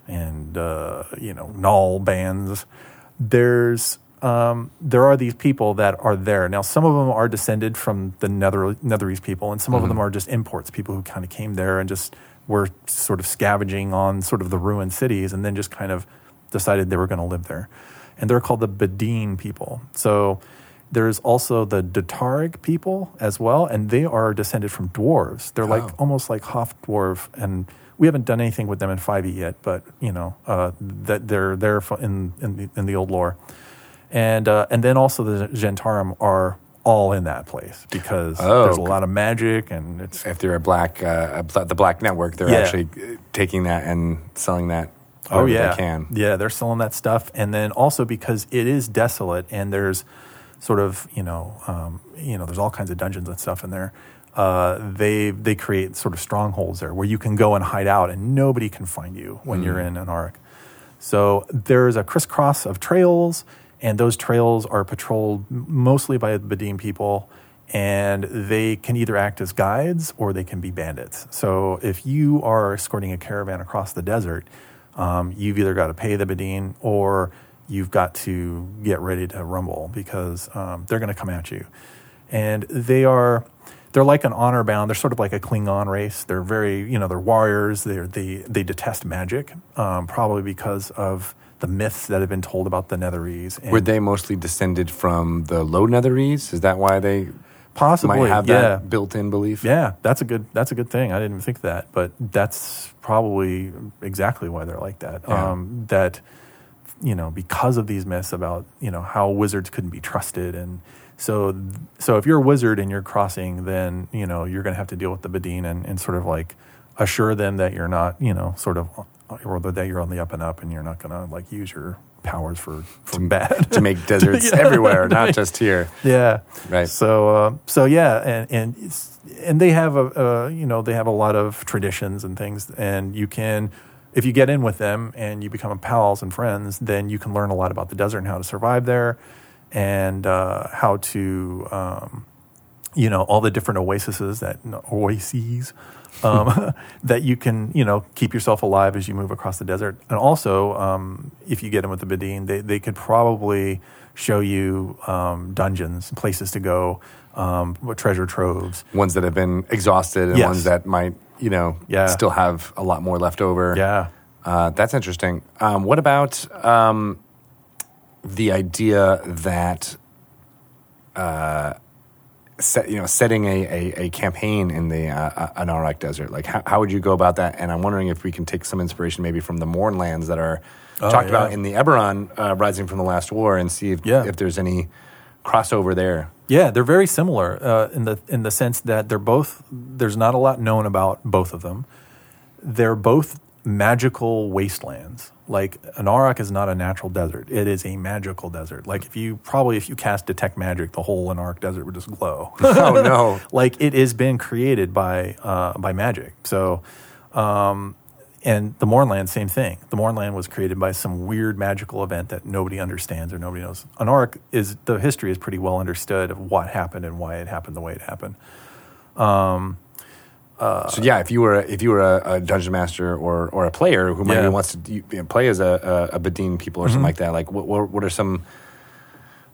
and uh, you know null bands. There's um, there are these people that are there now. Some of them are descended from the Nether Netherese people, and some of them are just imports, people who kind of came there and just were sort of scavenging on sort of the ruined cities, and then just kind of decided they were going to live there. And they're called the Bedine people. So there's also the D'tarig people as well, and they are descended from dwarves. They're like Oh. almost like half dwarf, and we haven't done anything with them in 5e yet, but you know uh, that they're there in in the, in the old lore, and uh, and then also the Zhentarim are all in that place because Oh, there's a lot of magic and it's If they're a black, uh, the Black Network, they're Yeah. actually uh, taking that and selling that. Oh yeah, they can. yeah, they're selling that stuff, and then also because it is desolate and there's sort of you know um, you know there's all kinds of dungeons and stuff in there. Uh, they they create sort of strongholds there where you can go and hide out and nobody can find you when you're Hmm. in Anauroch. So there's a crisscross of trails, and those trails are patrolled mostly by the Bedine people, and they can either act as guides or they can be bandits. So if you are escorting a caravan across the desert, um, you've either got to pay the Bedine or you've got to get ready to rumble because um, they're going to come at you. And they are they're like an honor bound. They're sort of like a Klingon race. They're very, you know, they're warriors. They're, they they detest magic, um, probably because of the myths that have been told about the Netherese. And Were they mostly descended from the low Netherese? Is that why they possibly might have yeah. that built-in belief? Yeah, that's a good that's a good thing. I didn't even think that, but that's probably exactly why they're like that. Yeah. Um, that you know because of these myths about you know how wizards couldn't be trusted and so so if you're a wizard and you're crossing then you know you're going to have to deal with the Bedine and, and sort of like assure them that you're not you know sort of or that you're on the up and up and you're not going to like use your powers for for bad To make deserts Yeah. everywhere, not just here. yeah. Right. So uh, so yeah, and and and they have a uh, you know they have a lot of traditions and things, and you can if you get in with them and you become pals and friends, then you can learn a lot about the desert and how to survive there, and uh, how to um, you know all the different oases that oases um, that you can you know keep yourself alive as you move across the desert and also um, if you get in with the Bedine they, they could probably show you um, dungeons places to go um, treasure troves Ones that have been exhausted and Yes. ones that might, you know, Yeah. still have a lot more left over. yeah Uh, that's interesting. Um, what about um, the idea that, uh, set, you know, setting a, a, a campaign in the uh, Anauroch Desert? Like, how, how would you go about that? And I'm wondering if we can take some inspiration maybe from the Mournlands that are Oh, talked yeah. about in the Eberron uh, Rising from the Last War, and see if Yeah. if there's any crossover there. Yeah, they're very similar uh, in the in the sense that they're both. There's not a lot known about both of them. They're both magical wastelands. Like Anauroch is not a natural desert; it is a magical desert. Like if you probably if you cast detect magic, the whole Anauroch desert would just glow. Oh no! like it has been created by uh, by magic. So, um, and the Mournland, same thing. The Mournland was created by some weird magical event that nobody understands or nobody knows. Anauroch is the history is pretty well understood of what happened and why it happened the way it happened. So yeah, if you were if you were a, a dungeon master or or a player who maybe Yeah. wants to you know, play as a, a, a Bedine people or something like that, like what, what what are some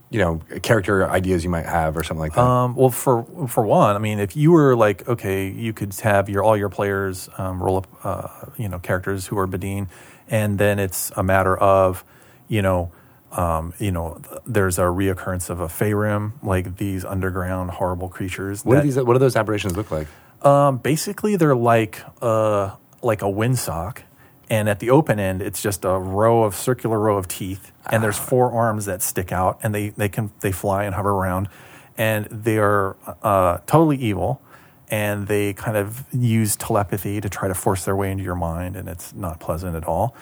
you know character ideas you might have or something like that? Um, well, for for one, I mean, if you were like, okay, you could have your all your players um, roll up, uh, you know, characters who are Bedine, and then it's a matter of, you know, um, you know, there's a reoccurrence of a Phaerimm, like these underground horrible creatures. what that- do these what do those aberrations look like? Um, basically, they're like uh, like a windsock, and at the open end, it's just a row of circular row of teeth, and there's four arms that stick out, and they they can they fly and hover around, and they are uh, totally evil, and they kind of use telepathy to try to force their way into your mind, and it's not pleasant at all.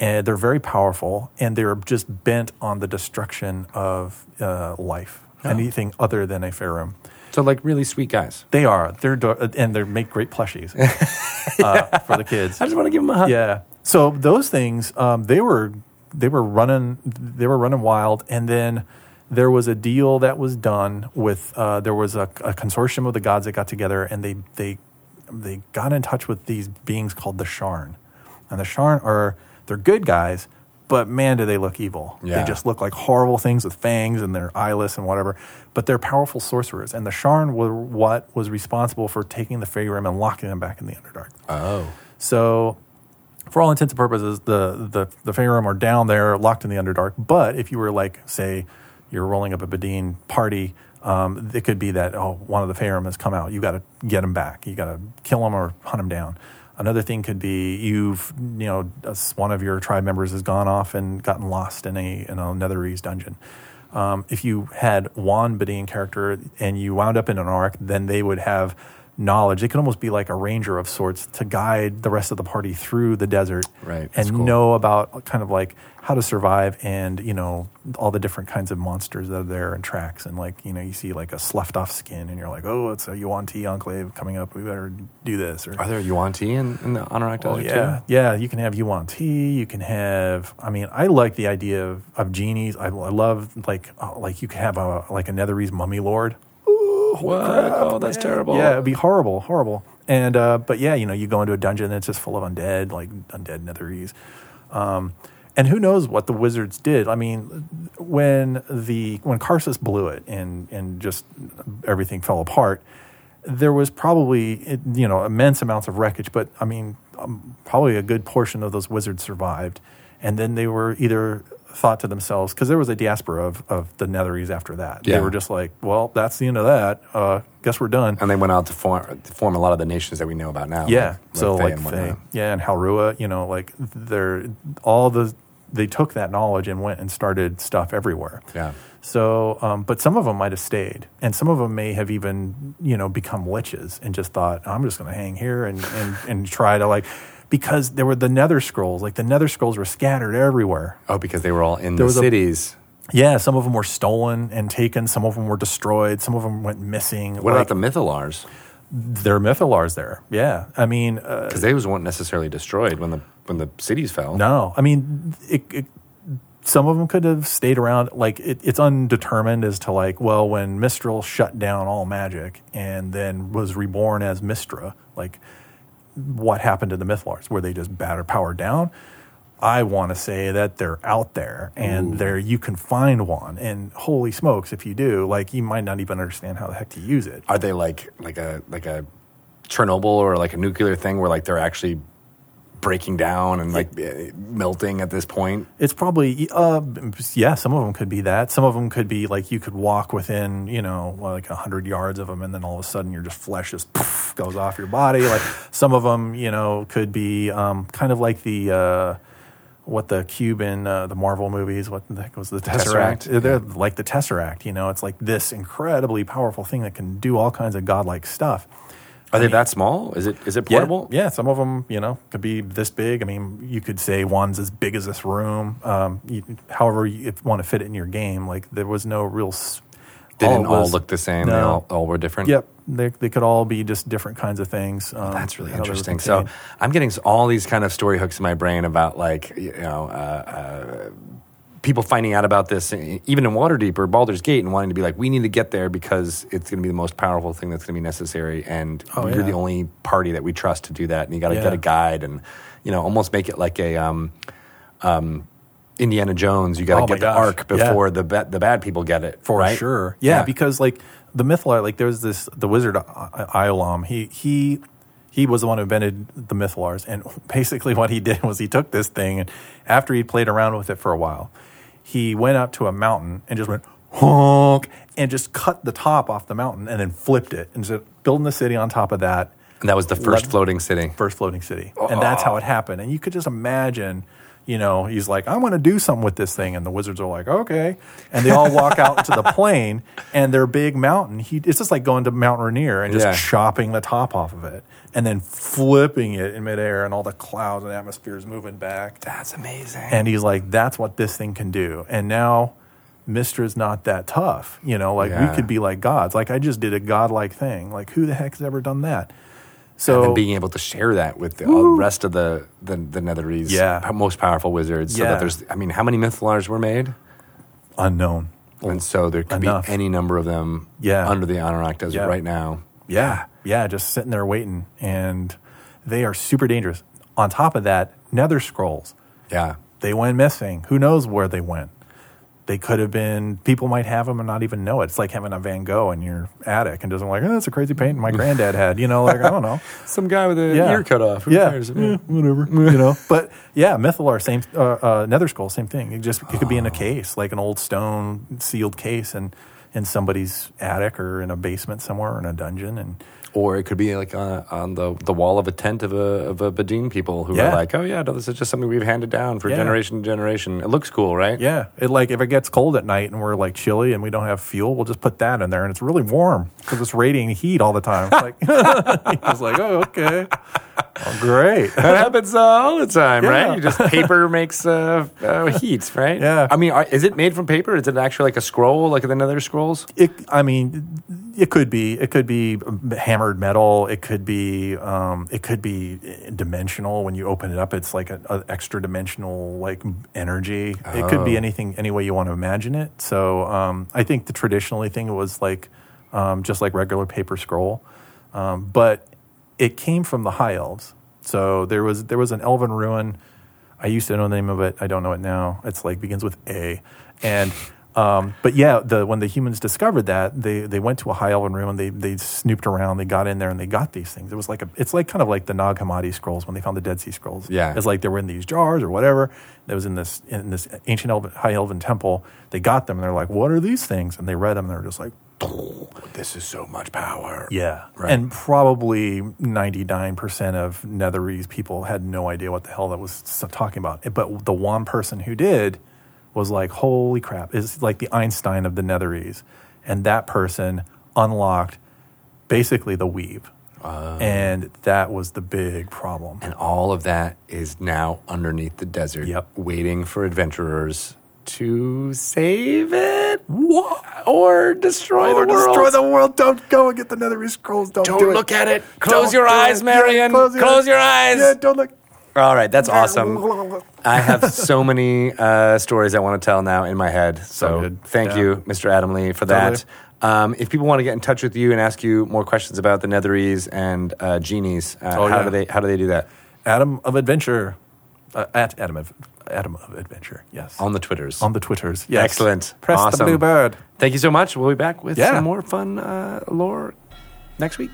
And they're very powerful, and they're just bent on the destruction of uh, life, anything other than a Phaerimm. So like really sweet guys. They are. They're do- and they make great plushies uh, for the kids. I just want to give them a hug. Yeah. So those things, um, they were they were running they were running wild, and then there was a deal that was done with uh, there was a, a consortium of the gods that got together, and they they they got in touch with these beings called the Sharn, and the Sharn are they're good guys. But man, do they look evil. Yeah. They just look like horrible things with fangs and they're eyeless and whatever. But they're powerful sorcerers. And the Sharn were what was responsible for taking the Phaerimm and locking them back in the Underdark. Oh, So, for all intents and purposes, the the the Phaerimm are down there, locked in the Underdark. But if you were like, say, you're rolling up a Bedine party, um, it could be that oh, one of the Phaerimm has come out. You got to get him back. You got to kill him or hunt him down. Another thing could be you've you know one of your tribe members has gone off and gotten lost in a in a Netherese dungeon. Um, if you had one Bedine character and you wound up in Anauroch, then they would have knowledge. It could almost be like a ranger of sorts to guide the rest of the party through the desert Right, and cool. know about kind of like how to survive and, you know, all the different kinds of monsters that are there and tracks. And like, you know, you see like a sloughed off skin and you're like, oh, it's a Yuan Ti enclave coming up. We better do this. Or, are there Yuan Ti in, in the Anauroch Oh Desert yeah, too? yeah. You can have Yuan Ti. You can have. I mean, I like the idea of, of genies. I, I love like uh, like you can have a like a Netherese mummy lord. What? Oh, that's terrible. Yeah, it'd be horrible, horrible. And uh, but yeah, you know, you go into a dungeon that's just full of undead, like undead Netherese. Um, and who knows what the wizards did? I mean, when the when Karsus blew it and and just everything fell apart, there was probably you know immense amounts of wreckage. But I mean, um, probably a good portion of those wizards survived, and then they were either thought to themselves because there was a diaspora of, of the Netherese after that. Yeah. They were just like, well, that's the end of that. Uh, guess we're done. And they went out to form, to form a lot of the nations that we know about now. Yeah. like- so like and Fae, yeah, and Halruaa, you know, like they're all the they took that knowledge and went and started stuff everywhere. Yeah. So, um, but some of them might have stayed, and some of them may have even you know become liches and just thought, I'm just going to hang here and, and and try to like because there were the Nether scrolls, like the Nether scrolls were scattered everywhere. Oh, because they were all in There the was a- cities. Yeah, some of them were stolen and taken. Some of them were destroyed. Some of them went missing. What about the Mythallars? There are Mythallars there. Yeah, I mean, uh, Because they weren't necessarily destroyed when the when the cities fell. No, I mean, it, it, some of them could have stayed around. Like it, it's undetermined as to like, well, when Mystryl shut down all magic and then was reborn as Mystra, like what happened to the Mythallars? Were they just battered, powered down? I want to say that they're out there and there you can find one. And holy smokes, if you do, like you might not even understand how the heck to use it. Are they like like a like a Chernobyl or like a nuclear thing where like they're actually breaking down and like eh, melting at this point? It's probably uh, yeah. Some of them could be that. Some of them could be like you could walk within you know like a hundred yards of them, and then all of a sudden your just flesh just poof, goes off your body. Like some of them, you know, could be um, kind of like the. Uh, what the cube in uh, the Marvel movies? What the heck was the Tesseract? Tesseract, They're like the Tesseract. You know, it's like this incredibly powerful thing that can do all kinds of godlike stuff. Are they that small? Is it is it portable? Yeah, yeah, some of them, you know, could be this big. I mean, you could say one's as big as this room. Um, you, however, you want to fit it in your game, like there was no real. s- They didn't all was- look the same. They all, all were different. Yep, they, they could all be just different kinds of things. Um, That's really how they were interesting. So. I'm getting all these kind of story hooks in my brain about like you know uh, uh, people finding out about this, even in Waterdeep or Baldur's Gate, and wanting to be like, we need to get there because it's going to be the most powerful thing that's going to be necessary, and Oh, you're yeah. the only party that we trust to do that, and you got to Yeah. get a guide, and you know almost make it like a. Um, um, Indiana Jones, you got to Oh get the gosh. arc Yeah. before the ba- the bad people get it. for right? sure. Yeah, Yeah. because like the Mythallar, like there's this the wizard Ioulaum. He he he was the one who invented the Mythallars, and basically what he did was he took this thing and after he played around with it for a while, he went up to a mountain and just went honk and just cut the top off the mountain and then flipped it and just building the city on top of that And that was the first floating city. first floating city. And that's oh. how it happened. And you could just imagine, you know, he's like, I'm going to do something with this thing. And the wizards are like, okay. And they all walk out into the plain and their big mountain. He, it's just like going to Mount Rainier and just Yeah. chopping the top off of it and then flipping it in midair and all the clouds and atmospheres moving back. That's amazing. And he's like, that's what this thing can do. And now Mystra's not that tough. You know, like Yeah. we could be like gods. Like I just did a godlike thing. Like who the heck has ever done that? And So then being able to share that with the all rest of the the, the Netherese Yeah. most powerful wizards. So Yeah. that there's, I mean, how many Mythallars were made? unknown. And so there could Enough. be any number of them Yeah. under the Anauroch Desert Yeah. right now. Yeah, yeah, just sitting there waiting, and they are super dangerous. On top of that, Nether scrolls. Yeah. They went missing. Who knows where they went? They could have been. People might have them and not even know it. It's like having a Van Gogh in your attic and just like, oh, that's a crazy painting my granddad had. You know, like I don't know. Some guy with a Yeah. ear cut off. Who yeah? Yeah, whatever. you know, but yeah, Mythallar, same. Uh, uh, Nether Scroll, same thing. It just it could be in a case, like an old stone sealed case, and in somebody's attic or in a basement somewhere or in a dungeon, and Or it could be like uh, on the, the wall of a tent of a of a Bedine people who Yeah. are like, oh yeah, no, this is just something we've handed down for Yeah. generation to generation. It looks cool, right? Yeah, it like if it gets cold at night and we're like chilly and we don't have fuel, we'll just put that in there and it's really warm because it's radiating heat all the time. It's like it's like oh okay, oh, great. That happens uh, all the time, Yeah. right? You just paper makes uh, uh, heat, right? Yeah. I mean, are, is it made from paper? Is it actually like a scroll, like the Nether scrolls? It, I mean, it could be it could be hammered metal. It could be um, it could be dimensional. When you open it up, it's like an extra dimensional like energy. It could be Oh. anything any way you want to imagine it. So um, I think the traditionally thing was like um, just like regular paper scroll, um, but it came from the high elves. So there was there was an elven ruin. I used to know the name of it. I don't know it now. It's like begins with A, and um, but yeah, the when the humans discovered that, they they went to a high elven room and they they snooped around. They got in there and they got these things. It was like a, it's like kind of like the Nag Hammadi scrolls when they found the Dead Sea Scrolls. Yeah. it's like they were in these jars or whatever. That was in this in this ancient elven, high elven temple. They got them and they're like, "What are these things?" And they read them and they're just like, This is so much power. yeah. Right. And probably 99% of Netherese people had no idea what the hell that was talking about. But the one person who did was like, holy crap, is like the Einstein of the Netherese. And that person unlocked basically the weave. and that was the big problem. And all of that is now underneath the desert, Yep. waiting for adventurers to save it or destroy the world. Destroy the world. Don't go and get the Netherese scrolls. Don't, Don't do it. look at it. Close Don't your eyes, it. Marion. Yeah, Close your eyes. Yeah, don't look. All right, that's awesome. I have so many uh, stories I want to tell now in my head. So, thank Yeah. you, Mr. Adam Lee, for that. Totally. Um, if people want to get in touch with you and ask you more questions about the Netherese and uh, genies, uh, Oh, how yeah. do they how do they do that? Adam of Adventure. Uh, at Adam of, Adam of Adventure. Yes. On the Twitters. On the Twitters. Yes. Excellent. Press Awesome. the blue bird. Thank you so much. We'll be back with Yeah. some more fun uh, lore next week.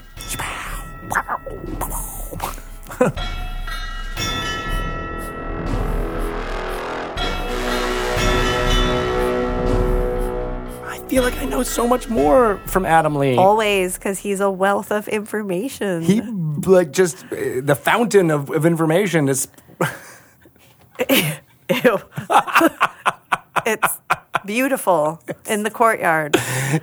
I feel like I know so much more from Adam Lee. Always, because he's a wealth of information. he like just uh, the fountain of, of information is Ew. it's beautiful in the courtyard.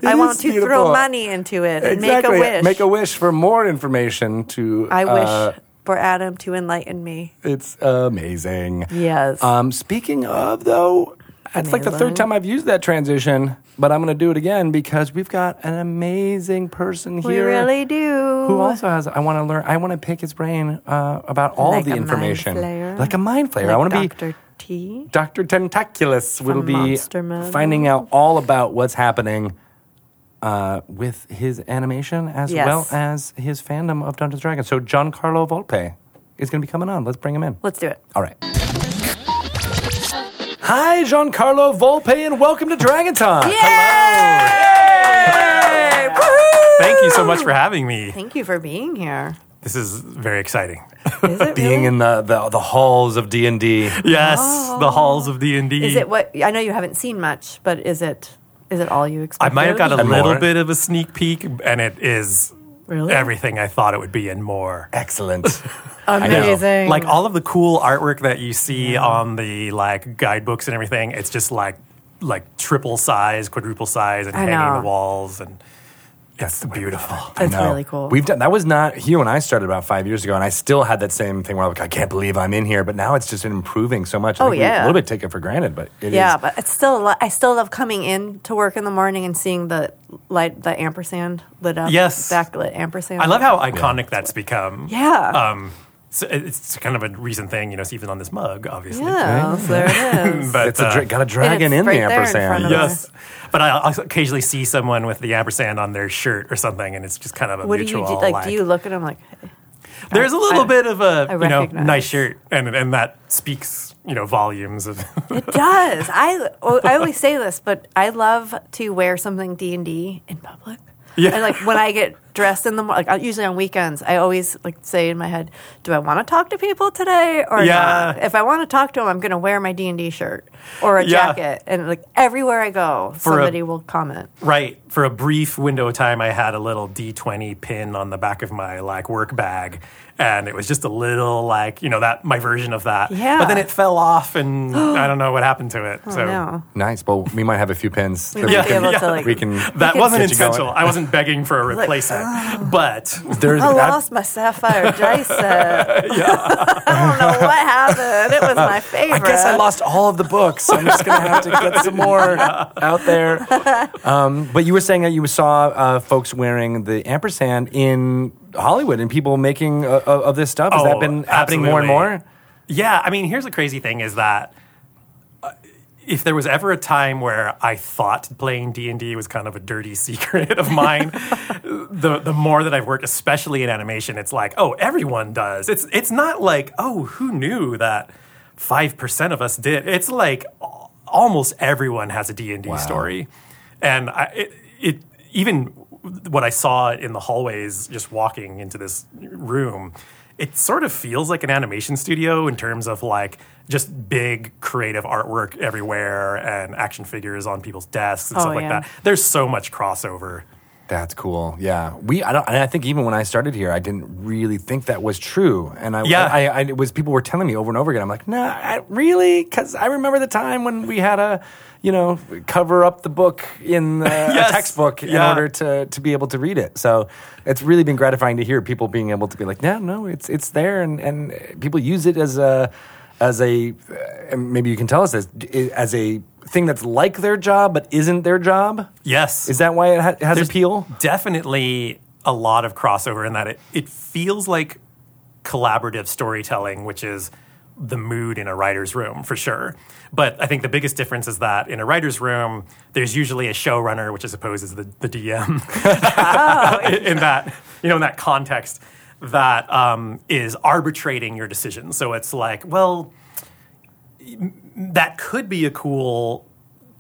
I want to beautiful. throw money into it and make a wish. Make a wish for more information to I wish uh, for Adam to enlighten me. it's amazing. Yes. Um, speaking of, though, it's like the third time I've used that transition, but I'm going to do it again because we've got an amazing person we here We really do. who also has. I want to learn. I want to pick his brain uh, about all Like the a mind information, flayer? like a mind flayer. like I want to be Dr. T. Dr. Tentaculous. Will be finding out all about what's happening. Uh, with his animation as Yes. well as his fandom of Dungeons and Dragons. So Giancarlo Volpe is going to be coming on. Let's bring him in. Let's do it. All right. Hi, Giancarlo Volpe, and welcome to Dragon Talk. Yay! Woohoo! Thank you so much for having me. Thank you for being here. This is very exciting. Is it Being really? in the, the, the halls of D&D. Yes, oh. the halls of D and D. Is it what I know you haven't seen much, but is it is it all you expected? I expected? might have got a And little more. bit of a sneak peek, and it is Really? everything I thought it would be and more. Excellent. amazing. Like all of the cool artwork that you see on the like guidebooks and everything, it's just like like triple size, quadruple size, and I hanging know. the walls, and it's beautiful. That's really cool. We've done that was not here and I started about five years ago, and I still had that same thing where I'm like, I can't believe I'm in here. But now it's just improving so much. I Oh, think we yeah. a little bit take it for granted, but it is. yeah, but it's still lo- I still love coming in to work in the morning and seeing the light the ampersand lit up. Yes. backlit ampersand. I love how iconic that's become. Yeah. Um, so it's kind of a recent thing, you know, it's even on this mug, obviously. Yeah, there it is. But it's a uh, dra- got a dragon in right the there in ampersand. front of Yes. But I occasionally see someone with the ampersand on their shirt or something, and it's just kind of a what do you mutual. do? Like, do you look at them like? hey, there's a little I- bit of a you know nice shirt, and and that speaks you know volumes of. It does. I oh, I always say this, but I love to wear something D and D in public. Yeah. And like when I get dressed in the morning, like usually on weekends, I always like say in my head, "Do I want to talk to people today or Yeah. not?" If I want to talk to them, I'm going to wear my D and D shirt or a Yeah. jacket, and like everywhere I go, For a- somebody will comment. right for a brief window of time, I had a little D20 pin on the back of my like work bag. And it was just a little like you know that my version of that. Yeah. But then it fell off, and I don't know what happened to it. Oh so no, Nice. Well, we might have a few pins. we that might we be can- able to like. we can. that can- wasn't Get intentional. I wasn't begging for a Like, replacement, but There's I that- lost my sapphire dice set. I don't know what happened. It was my favorite. I guess I lost all of the books. I'm just going to have to get some more out there. Um, but you were saying that you saw uh, folks wearing the ampersand in Hollywood and people making uh, of of this stuff. Has that Oh, been happening more and more? Yeah, I mean, here's the crazy thing: is that uh, if there was ever a time where I thought playing D and D was kind of a dirty secret of mine, the the more that I've worked, especially in animation, it's like, oh, everyone does. It's it's not like, oh, who knew that five percent of us did. It's like almost everyone has a D and D story, and I, it, it even what I saw in the hallways just walking into this room. It sort of feels like an animation studio in terms of like just big creative artwork everywhere and action figures on people's desks and Oh, stuff like yeah. that. There's so much crossover. That's cool. Yeah, we. I don't. And I think even when I started here, I didn't really think that was true. And I, Yeah. I, I, it was people were telling me over and over again. I'm like, nah, I, really? Because I remember the time when we had a, you know, cover up the book in the, Yes. a textbook in Yeah. order to to be able to read it. So it's really been gratifying to hear people being able to be like, yeah, no, it's it's there, and and people use it as a as a uh, and maybe you can tell us this as a thing that's like their job but isn't their job. Yes. Is that why it, ha- it has There's appeal? Definitely a lot of crossover in that it, it feels like collaborative storytelling, which is the mood in a writer's room for sure. But I think the biggest difference is that in a writer's room, there's usually a showrunner, which I suppose is the, the DM, in that you know in that context that um, is arbitrating your decisions. So it's like, well, that could be a cool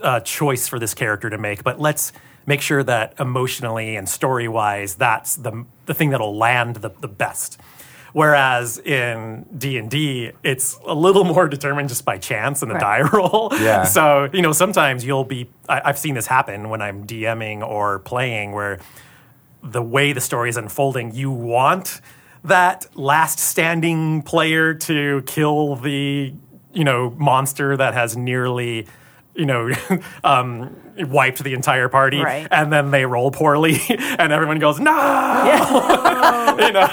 uh, choice for this character to make, but let's make sure that emotionally and story wise, that's the the thing that'll land the, the best. Whereas in D and D, it's a little more determined just by chance and the Right. die roll. Yeah. So you know, sometimes you'll be. I, I've seen this happen when I'm DMing or playing, where the way the story is unfolding, you want that last standing player to kill the you know monster that has nearly you know um, wiped the entire party, Right. and then they roll poorly, and everyone goes no. you know,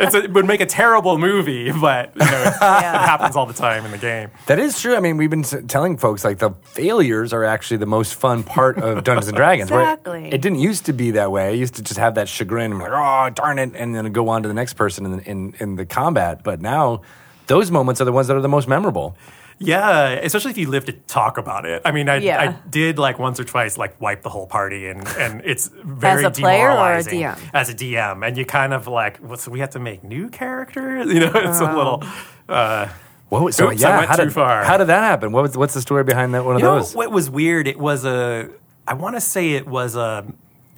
it's a, it would make a terrible movie, but you know, it, Yeah. it happens all the time in the game. That is true. I mean, we've been s- telling folks like the failures are actually the most fun part of Dungeons and Dragons. where Exactly. It didn't used to be that way. I used to just have that chagrin, and be like, oh darn it, and then go on to the next person in, in in the combat. But now, those moments are the ones that are the most memorable. Yeah, especially if you live to talk about it. I mean, I, Yeah. I did like once or twice, like wipe the whole party, and and it's very a player or a DM? as a DM, and you kind of like, well, so we have to make new characters. You know, it's a little. Uh, What was, so Oops, I yeah, went how too did, far. How did that happen? What was what's the story behind that one of you know those? what was weird? It was a. I want to say it was a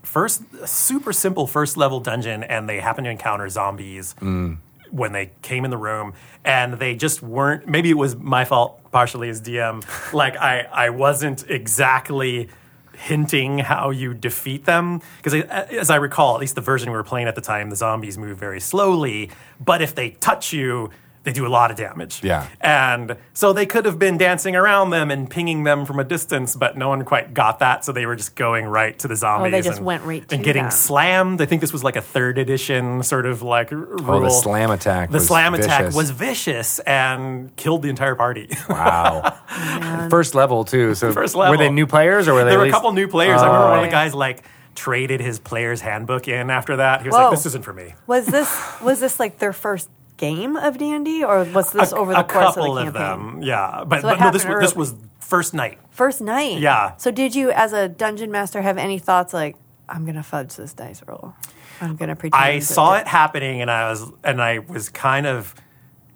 first a super simple first level dungeon, and they happened to encounter zombies. Mm. When they came in the room, and they just weren't. Maybe it was my fault, partially as DM. Like I, I wasn't exactly hinting how you defeat them because as I recall, at least the version we were playing at the time, the zombies move very slowly. But if they touch you, they do a lot of damage. Yeah. And so they could have been dancing around them and pinging them from a distance, but no one quite got that. So they were just going right to the zombies. Oh, they just and, went right and getting them. slammed. I think this was like a third edition sort of like rule. Oh, the slam attack. The was slam attack was vicious and killed the entire party. wow. First level too. So First level. were they new players or were they? there at were a couple new players. I remember one of the Oh. guys like traded his player's handbook in after that. He was Whoa. like, "This isn't for me." Was this was this like their first game of D and D, or was this over the a course of couple the of, them, yeah. But, So but no, this was, this was first night. First night. Yeah. So did you, as a dungeon master, have any thoughts like, I'm gonna fudge this dice roll? I'm gonna pretend. I saw this- it happening, and I was and I was kind of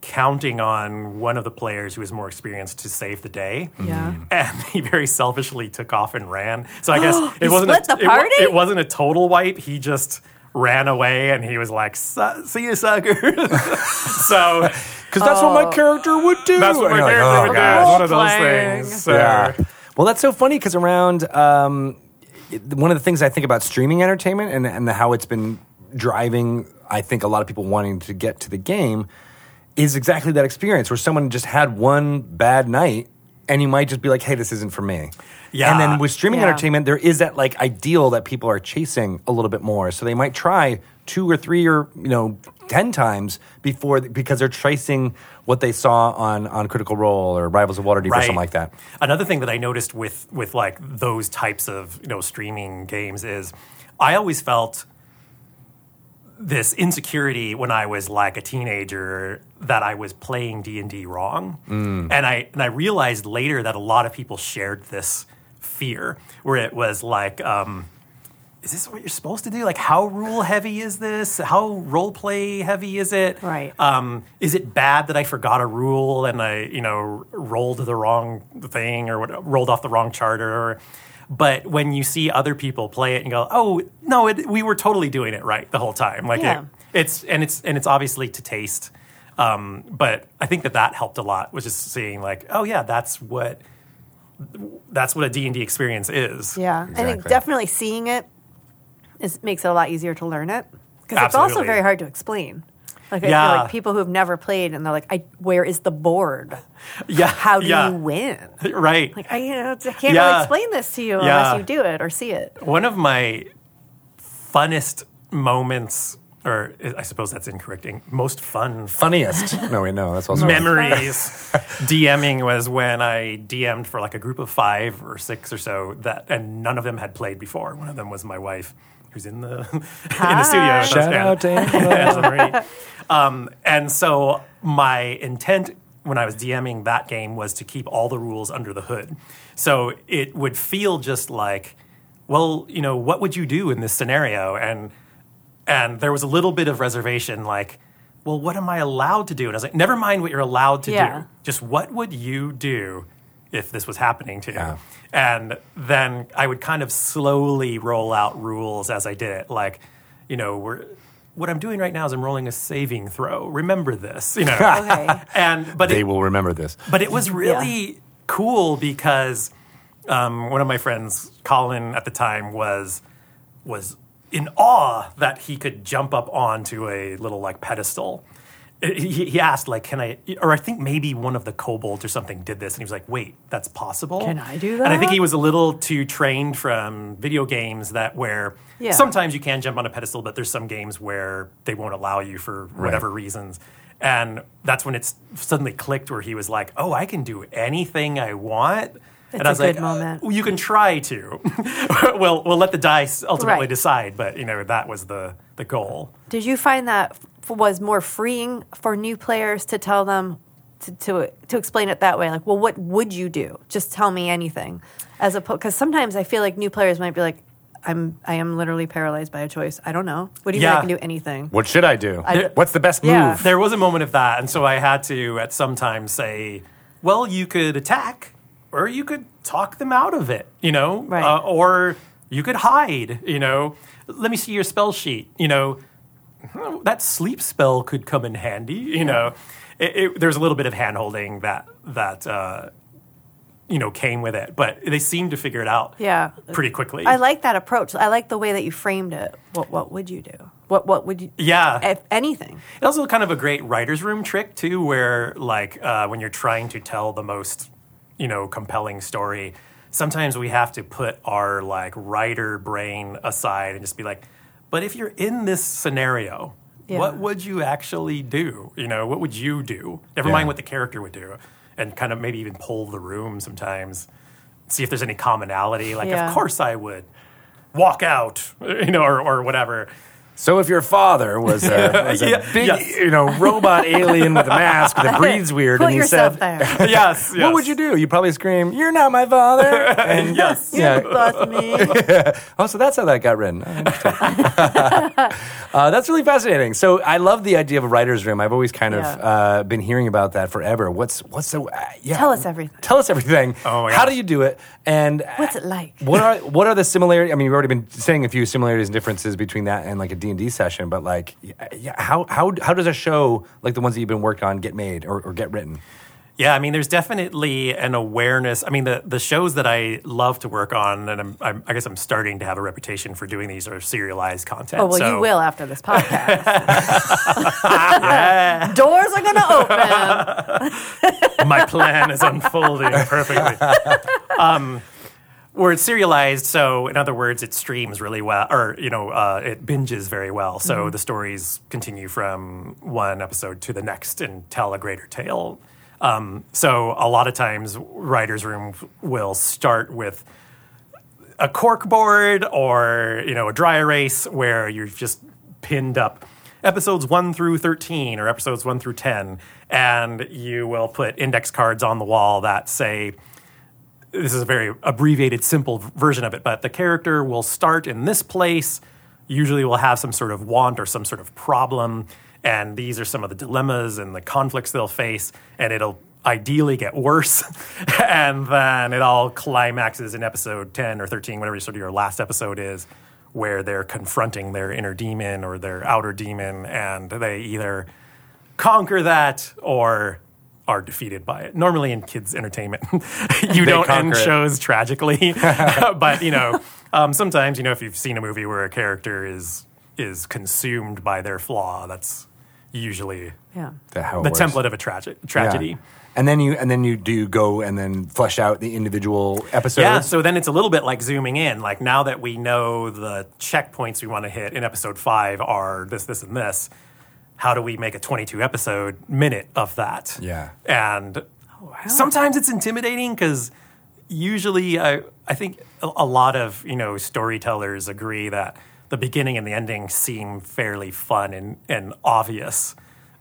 counting on one of the players who was more experienced to save the day. Yeah. Mm. And he very selfishly took off and ran. So I guess it wasn't split a, the it? It, wasn't a total wipe. He just ran away, and he was like, "See you, sucker." so Because that's what my character would do. that's what my you're like, character oh, would do. gosh. It's one of those Role-playing. things. So. Yeah. Well, that's so funny because around um, one of the things I think about streaming entertainment and, and how it's been driving, I think, a lot of people wanting to get to the game is exactly that experience where someone just had one bad night and you might just be like, hey, this isn't for me. Yeah. And then with streaming Yeah. entertainment, there is that like ideal that people are chasing a little bit more. So they might try two or three or you know ten times before because they're tracing what they saw on on Critical Role or Rivals of Waterdeep or something like that. Another thing that I noticed with with like those types of you know streaming games is I always felt this insecurity when I was like a teenager that I was playing D and D wrong, and I and I realized later that a lot of people shared this fear where it was like. Um, is this what you're supposed to do? Like, how rule heavy is this? How role play heavy is it? Right. Um, is it bad that I forgot a rule and I, you know, rolled the wrong thing or what, rolled off the wrong charter? But when you see other people play it and go, oh no, it, we were totally doing it right the whole time. Like Yeah. it, it's and it's and it's obviously to taste. Um, but I think that that helped a lot. Was just seeing like, oh yeah, that's what that's what a D and D experience is. Yeah, I think Exactly. definitely seeing it is makes it a lot easier to learn it because it's also very hard to explain. Like I Yeah. feel like people who've never played and they're like, I, "Where is the board? Yeah. How do yeah. you win?" Right. Like I, you know, I can't really explain this to you Yeah. unless you do it or see it. One of my funnest moments, or I suppose that's incorrect. Most fun Funniest. no, wait, no, that's also memories DMing was when I DM'd for like a group of five or six or so that, and none of them had played before. One of them was my wife, who's in the in the studio. Shout out to Angela. Um, and so my intent when I was DMing that game was to keep all the rules under the hood. So it would feel just like, well, you know, what would you do in this scenario? And and there was a little bit of reservation, like, well, what am I allowed to do? And I was like, never mind what you're allowed to Yeah. do. Just what would you do if this was happening to you? Yeah. And then I would kind of slowly roll out rules as I did it. Like, you know, we're, what I'm doing right now is I'm rolling a saving throw. Remember this, you know. Okay. and but They it, will remember this. but it was really cool because um, one of my friends, Colin, at the time was was in awe that he could jump up onto a little like pedestal. He, he asked like, "Can I?" Or I think maybe one of the kobolds or something did this, and he was like, "Wait, that's possible." Can I do that?" And I think he was a little too trained from video games that where Yeah. sometimes you can jump on a pedestal, but there's some games where they won't allow you for whatever reasons. And that's when it's suddenly clicked where he was like, "Oh, I can do anything I want." And It's I a was like, good moment. "Uh, "You can try to. well, we'll let the dice ultimately Right. decide." But you know, that was the the goal. Did you find that f- was more freeing for new players to tell them to, to to explain it that way? Like, well, what would you do? Just tell me anything, as opposed because sometimes I feel like new players might be like, I'm I am literally paralyzed by a choice. I don't know. What do you mean Yeah. I can do anything? What should I do? I- What's the best Yeah. move? There was a moment of that, and so I had to at some time say, "Well, you could attack, or you could talk them out of it, you know, Right. uh, or you could hide, you know. Let me see your spell sheet, you know. "Hmm, That sleep spell could come in handy, you know. It, it, there's a little bit of hand holding that that uh, you know came with it, but they seemed to figure it out, Yeah. pretty quickly. I like that approach. I like the way that you framed it. What what would you do? What what would you? Yeah. If anything. It's also kind of a great writer's room trick too, where like uh, when you're trying to tell the most, you know, compelling story, sometimes we have to put our like writer brain aside and just be like, but if you're in this scenario, Yeah. what would you actually do? You know, what would you do? Never Yeah. mind what the character would do, and kind of maybe even pull the room sometimes, see if there's any commonality. Like, Yeah. of course I would walk out, you know, or, or whatever. So if your father was a, was a Yeah, big, yes. you know, robot alien with a mask that breathes weird, Put and he said, there. yes, "What would you do?" You probably scream, "You're not my father!" And Yes. yeah. That's me. Oh, so that's how that got written. Uh, that's really fascinating. So I love the idea of a writer's room. I've always kind of uh, been hearing about that forever. What's what's the uh, yeah? Tell us everything. Tell us everything. Oh How do you do it? And What's it like? what are what are the similarities? I mean, you've already been saying a few similarities and differences between that and like a D and D session, but like, yeah, how how how does a show like the ones that you've been working on get made or, or get written? Yeah, I mean, there's definitely an awareness. I mean, the, the shows that I love to work on, and I'm, I'm, I guess I'm starting to have a reputation for doing these, are serialized content. Oh well, So- you will after this podcast. Doors are going to open. my plan is unfolding perfectly. Um, where it's serialized, so in other words, it streams really well, or you know, uh, it binges very well. So the stories continue from one episode to the next and tell a greater tale. Um, so a lot of times, writers' room will start with a cork board or you know a dry erase where you've just pinned up episodes 1 through 13 or episodes 1 through 10 and you will put index cards on the wall that say this is a very abbreviated, simple version of it, but the character will start in this place. Usually, will have some sort of want or some sort of problem, and these are some of the dilemmas and the conflicts they'll face, and it'll ideally get worse, and then it all climaxes in episode ten or thirteen, whatever sort of your last episode is, where they're confronting their inner demon or their outer demon, and they either conquer that or are defeated by it. Normally in kids' entertainment, you don't end it. shows tragically, but you know, um, sometimes you know if you've seen a movie where a character is is consumed by their flaw, that's usually Yeah. The, the template of a tragic tragedy. Yeah. And then you and then you do you go and then flesh out the individual episodes. Yeah, so then it's a little bit like zooming in. Like now that we know the checkpoints we want to hit in episode five are this, this, and this, how do we make a 22 episode minute of that? Yeah. And sometimes it's intimidating because usually I, I think a, a lot of, you know, storytellers agree that the beginning and the ending seem fairly fun and, and obvious.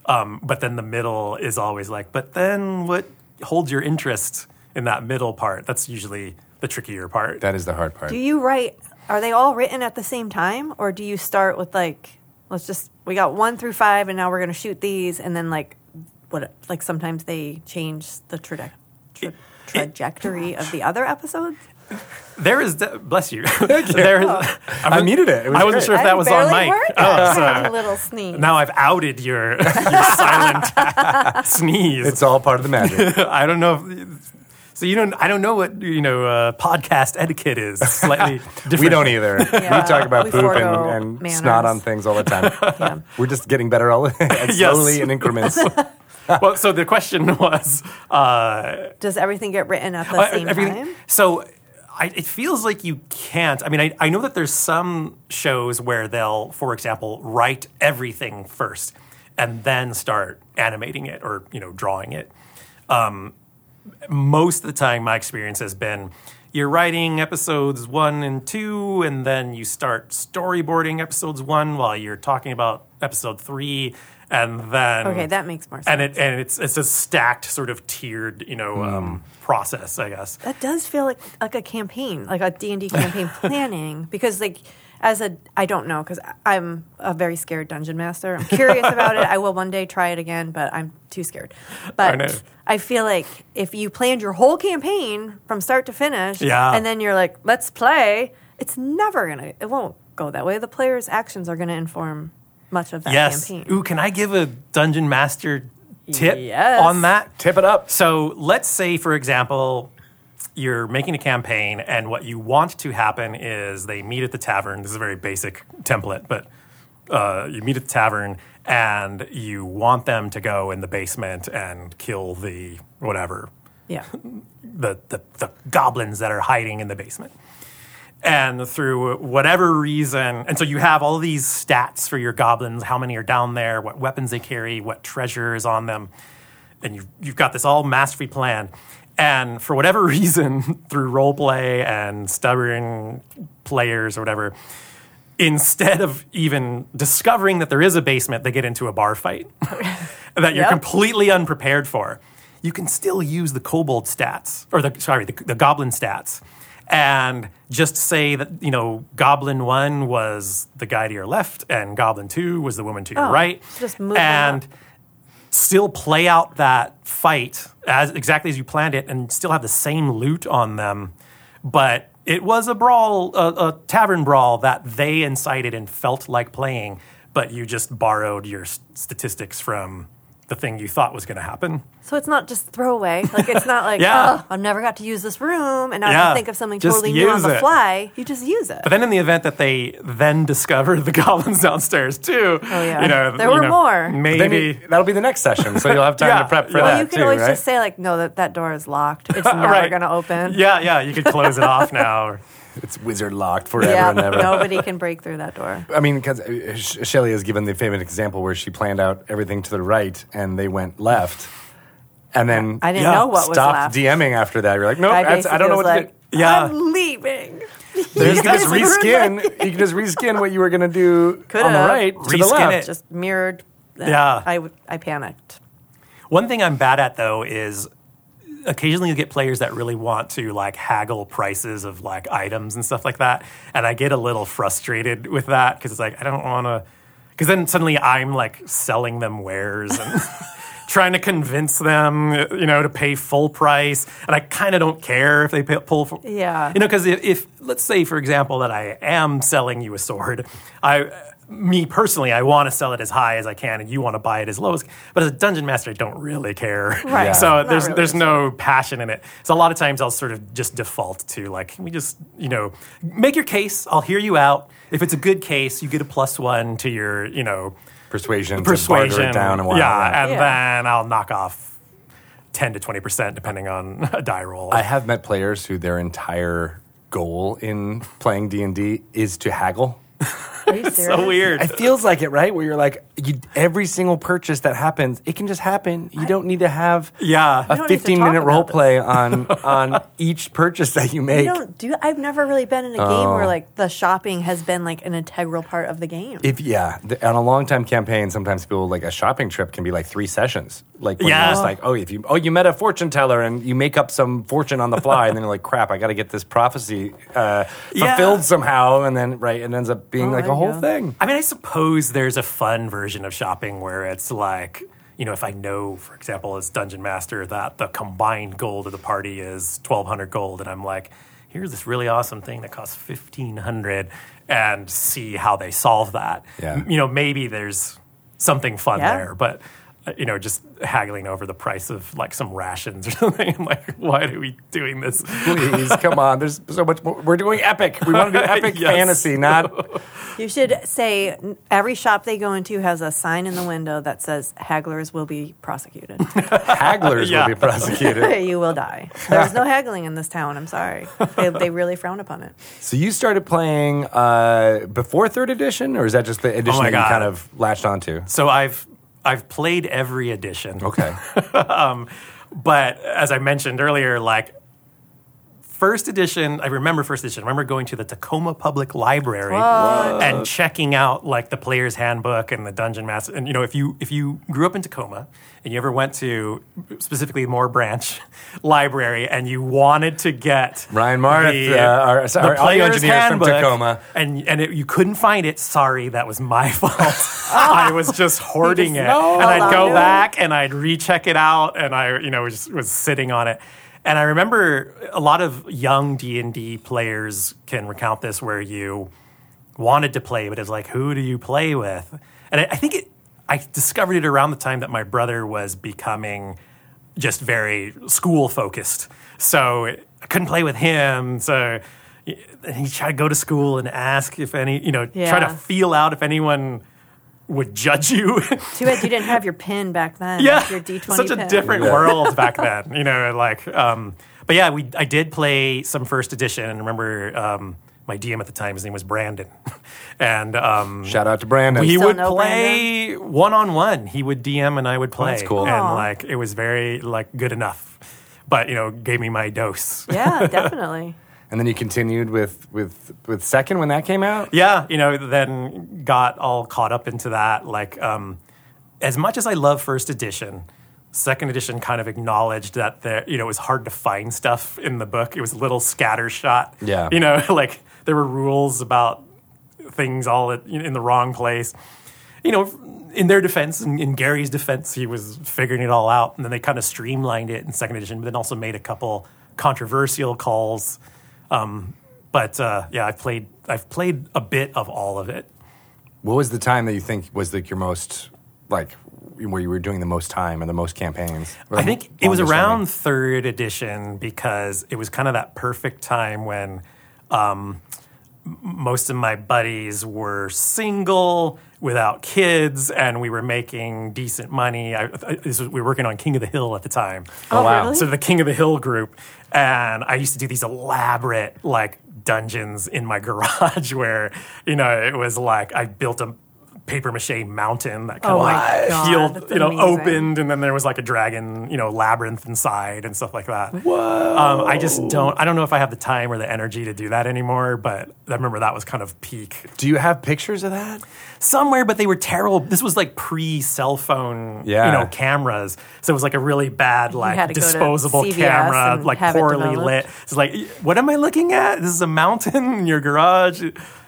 Um, but then the middle is always like, but then what holds your interest in that middle part? That's usually the trickier part. that is the hard part. Do you write? Are they all written at the same time, or do you start with like, let's just we got one through five, and now we're gonna shoot these, and then like, what? Like sometimes they change the traje- tra- trajectory of the other episodes. There is, de- bless you. there is, I needed it. It was I wasn't great. sure if that I was on barely mic. Oh, that. sorry. A little sneeze. Now I've outed your, your silent sneeze. It's all part of the magic. I don't know. If, so you don't. I don't know what you know. Uh, podcast etiquette is slightly different. we don't either. Yeah. We talk about We poop and, and manners. snot on things all the time. Yeah. We're just getting better all and slowly in increments. Well, so the question was uh, Does everything get written at the uh, same time? So I, it feels like you can't. I mean, I, I know that there's some shows where they'll, for example, write everything first and then start animating it or you know drawing it. Um, most of the time, my experience has been you're writing episodes one and two, and then you start storyboarding episodes one while you're talking about episode three, and then Okay, that makes more sense. and it and it's it's a stacked sort of tiered you know Hmm. um, process, I guess. That does feel like like a campaign, like a D and D campaign planning. Because like as a, I don't know, because I'm a very scared dungeon master. I'm curious about it. I will one day try it again, but I'm too scared. But know. I, feel like if you planned your whole campaign from start to finish, Yeah. and then you're like, let's play, it's never gonna. It won't go that way. The player's actions are gonna inform much of that Yes. campaign. Ooh, can I give a dungeon master tip Yes. on that? Tip it up. So let's say, for example, you're making a campaign, and what you want to happen is they meet at the tavern. This is a very basic template, but uh, you meet at the tavern, and you want them to go in the basement and kill the whatever Yeah. the, the, the goblins that are hiding in the basement. And through whatever reason, and so you have all these stats for your goblins, how many are down there, what weapons they carry, what treasure is on them, and you've, you've got this all mastery plan. And for whatever reason, through role play and stubborn players or whatever, instead of even discovering that there is a basement, they get into a bar fight that you're Yep. completely unprepared for. You can still use the kobold stats, or the sorry, the, the goblin stats, and just say that you know Goblin one was the guy to your left, and Goblin two was the woman to your Oh, right, just move and up. Still play out that fight as exactly as you planned it, and still have the same loot on them, but it was a brawl, a, a tavern brawl that they incited and felt like playing, but you just borrowed your statistics from the thing you thought was going to happen. So it's not just throwaway. Like it's not like, Yeah. oh, I never got to use this room, and now I Yeah. have to think of something Just totally new on use the it. fly. You just use it. But then, in the event that they then discover the goblins downstairs too, Oh, yeah. you know, There you were know, more. Maybe you- that'll be the next session, so you'll have time Yeah. to prep for Well, well, that you can too, always right? just say like, no, that that door is locked. It's never Right. going to open. yeah, yeah, you could close it off now. or- it's wizard locked forever Yeah, and ever. nobody can break through that door. I mean, because uh, Shelley has given the famous example where she planned out everything to the right and they went left, and then I didn't Yeah. know what was left. DMing after that. You're like, no, I I don't know what was to do. Yeah. I'm leaving. You can just guys ruined reskin. You can just reskin what you were going to do Coulda. on the right to the Reskin left. it. Just mirrored. Yeah. I, w- I panicked. One thing I'm bad at though is occasionally you get players that really want to like haggle prices of like items and stuff like that, and I get a little frustrated with that because it's like I don't want to. Because then suddenly I'm like selling them wares and trying to convince them, you know, to pay full price, and I kind of don't care if they pay, pull. For, Yeah. you know, because if, if let's say, for example, that I am selling you a sword, I, me personally, I want to sell it as high as I can, and you want to buy it as low as. But as a dungeon master, I don't really care. Right. Yeah. So Not there's really. there's no passion in it. So a lot of times I'll sort of just default to like, can we just you know make your case? I'll hear you out. If it's a good case, you get a plus one to your you know Persuasion, persuasion barter it down and whatnot. Yeah, and Yeah. then I'll knock off ten to twenty percent depending on a die roll. I have met players who their entire goal in playing D and D is to haggle. Are so weird. It feels like it, right? Where you're like, you, every single purchase that happens, it can just happen. You don't need to have Yeah. a don't need to 15 minute about role this. play on on each purchase that you You make. don't do. I've never really been in a game Oh. where like the shopping has been like an integral part of the game. If yeah, the, on a long time campaign, sometimes people like a shopping trip can be like three sessions. Like when Yeah. you're like, oh, if you oh you met a fortune teller and you make up some fortune on the fly, and then you're like, crap, I got to get this prophecy uh, Yeah. fulfilled somehow, and then right, it ends up being Oh, like there a whole go. thing. I mean, I suppose there's a fun version of shopping where it's like, you know, if I know, for example, as Dungeon Master, that the combined gold of the party is 1200 gold, and I'm like, here's this really awesome thing that costs 1500 and see how they solve that. Yeah. M- You know, maybe there's something fun Yeah. there, but. Uh, You know, just haggling over the price of like some rations or something. I'm like, why are we doing this? Please, come on. There's so much more. We're doing epic. We want to do epic Yes. fantasy, not You should say every shop they go into has a sign in the window that says hagglers will be prosecuted. hagglers Yeah. will be prosecuted. you will die. There's no haggling in this town. I'm sorry. They, they really frown upon it. So you started playing uh, before third edition, or is that just the edition Oh my that you kind of latched onto? So I've I've played every edition. Okay. Um, but as I mentioned earlier, like first edition, I remember first edition. I remember going to the Tacoma Public Library and checking out like the player's handbook and the dungeon master. And you know, if you if you grew up in Tacoma and you ever went to specifically Moore Branch Library and you wanted to get Ryan Marth, the, uh, our- the our audio engineer from Tacoma. and and it, you couldn't find it. Sorry, that was my fault. I was just hoarding just it, no, and I'd go back and I'd recheck it out, and I you know was was sitting on it. And I remember a lot of young D and D players can recount this, where you wanted to play, but it's like, who do you play with? And I, I think it. I discovered it around the time that my brother was becoming just very school focused. So I couldn't play with him. So he tried to go to school and ask if any, you know, try to feel out if anyone would judge you. Too bad you didn't have your pin back then. yeah, Your D20 such a pin. different world back then. You know, like, um, but yeah, we I did play some first edition, and remember um, my DM at the time. His name was Brandon, and um, Shout out to Brandon. he would play one on one. He would DM and I would play. that's cool. And Aw. like it was very like good enough. But you know, gave me my dose. Yeah, definitely. And then you continued with with with second when that came out. Yeah, you know, then got all caught up into that. Like, um, as much as I love first edition, second edition kind of acknowledged that there, you know, it was hard to find stuff in the book. It was a little scattershot. Yeah. you know, like there were rules about things all at, in the wrong place. You know, in their defense, in, in Gary's defense, he was figuring it all out, and then they kind of streamlined it in second edition, but then also made a couple controversial calls. Um, but uh, yeah, I've played I've played a bit of all of it. What was the time that you think was like your most like where you were doing the most time or the most campaigns? Or I think it was around running? third edition because it was kind of that perfect time when um, most of my buddies were single without kids and we were making decent money. I, I, this was, we were working on King of the Hill at the time. Oh, wow. really? So the King of the Hill group, and I used to do these elaborate like dungeons in my garage where you know it was like I built a paper mache mountain that kind Oh of my like God, healed, that's you know, amazing. opened, and then there was like a dragon, you know, labyrinth inside and stuff like that. Whoa! Um, I just don't. I don't know if I have the time or the energy to do that anymore. But I remember that was kind of peak Do you have pictures of that? somewhere, but they were terrible. This was like pre cell phone, Yeah. you know, cameras. So it was like a really bad, like to go to disposable camera, like have it poorly lit. It's like, what am I looking at? This is a mountain in your garage.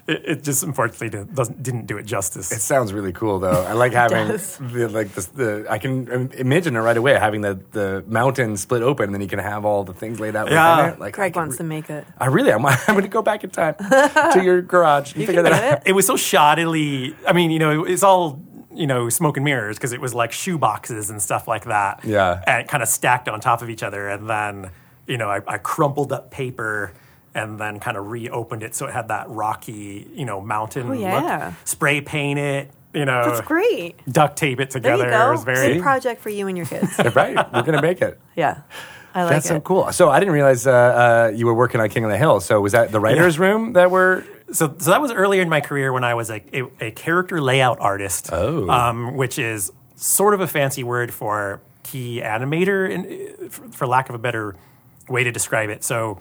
It, it just unfortunately didn't, doesn't, didn't do it justice. It sounds really cool, though. I like having the like the, the I can imagine it right away having the the mountain split open, and then you can have all the things laid out. Yeah. within it. like I Greg can wants to make it. I really, I'm, I'm going to go back in time to your garage and figure can that out. it. it was so shoddily. I mean, you know, it's all you know, smoke and mirrors because it was like shoe boxes and stuff like that. Yeah. and kind of stacked on top of each other, and then you know, I, I crumpled up paper. And then kind of reopened it so it had that rocky, you know, mountain Oh, yeah. look. Spray paint it, you know, That's great. duct tape it together. There you go. It was very Good project for you and your kids. right, we're going to make it. yeah, I like it. That's it. so cool. So I didn't realize uh, uh, you were working on King of the Hill. So was that the writers' room that were? so, so that was earlier in my career when I was a, a, a character layout artist, Oh. um, which is sort of a fancy word for key animator, in, for, for lack of a better way to describe it. So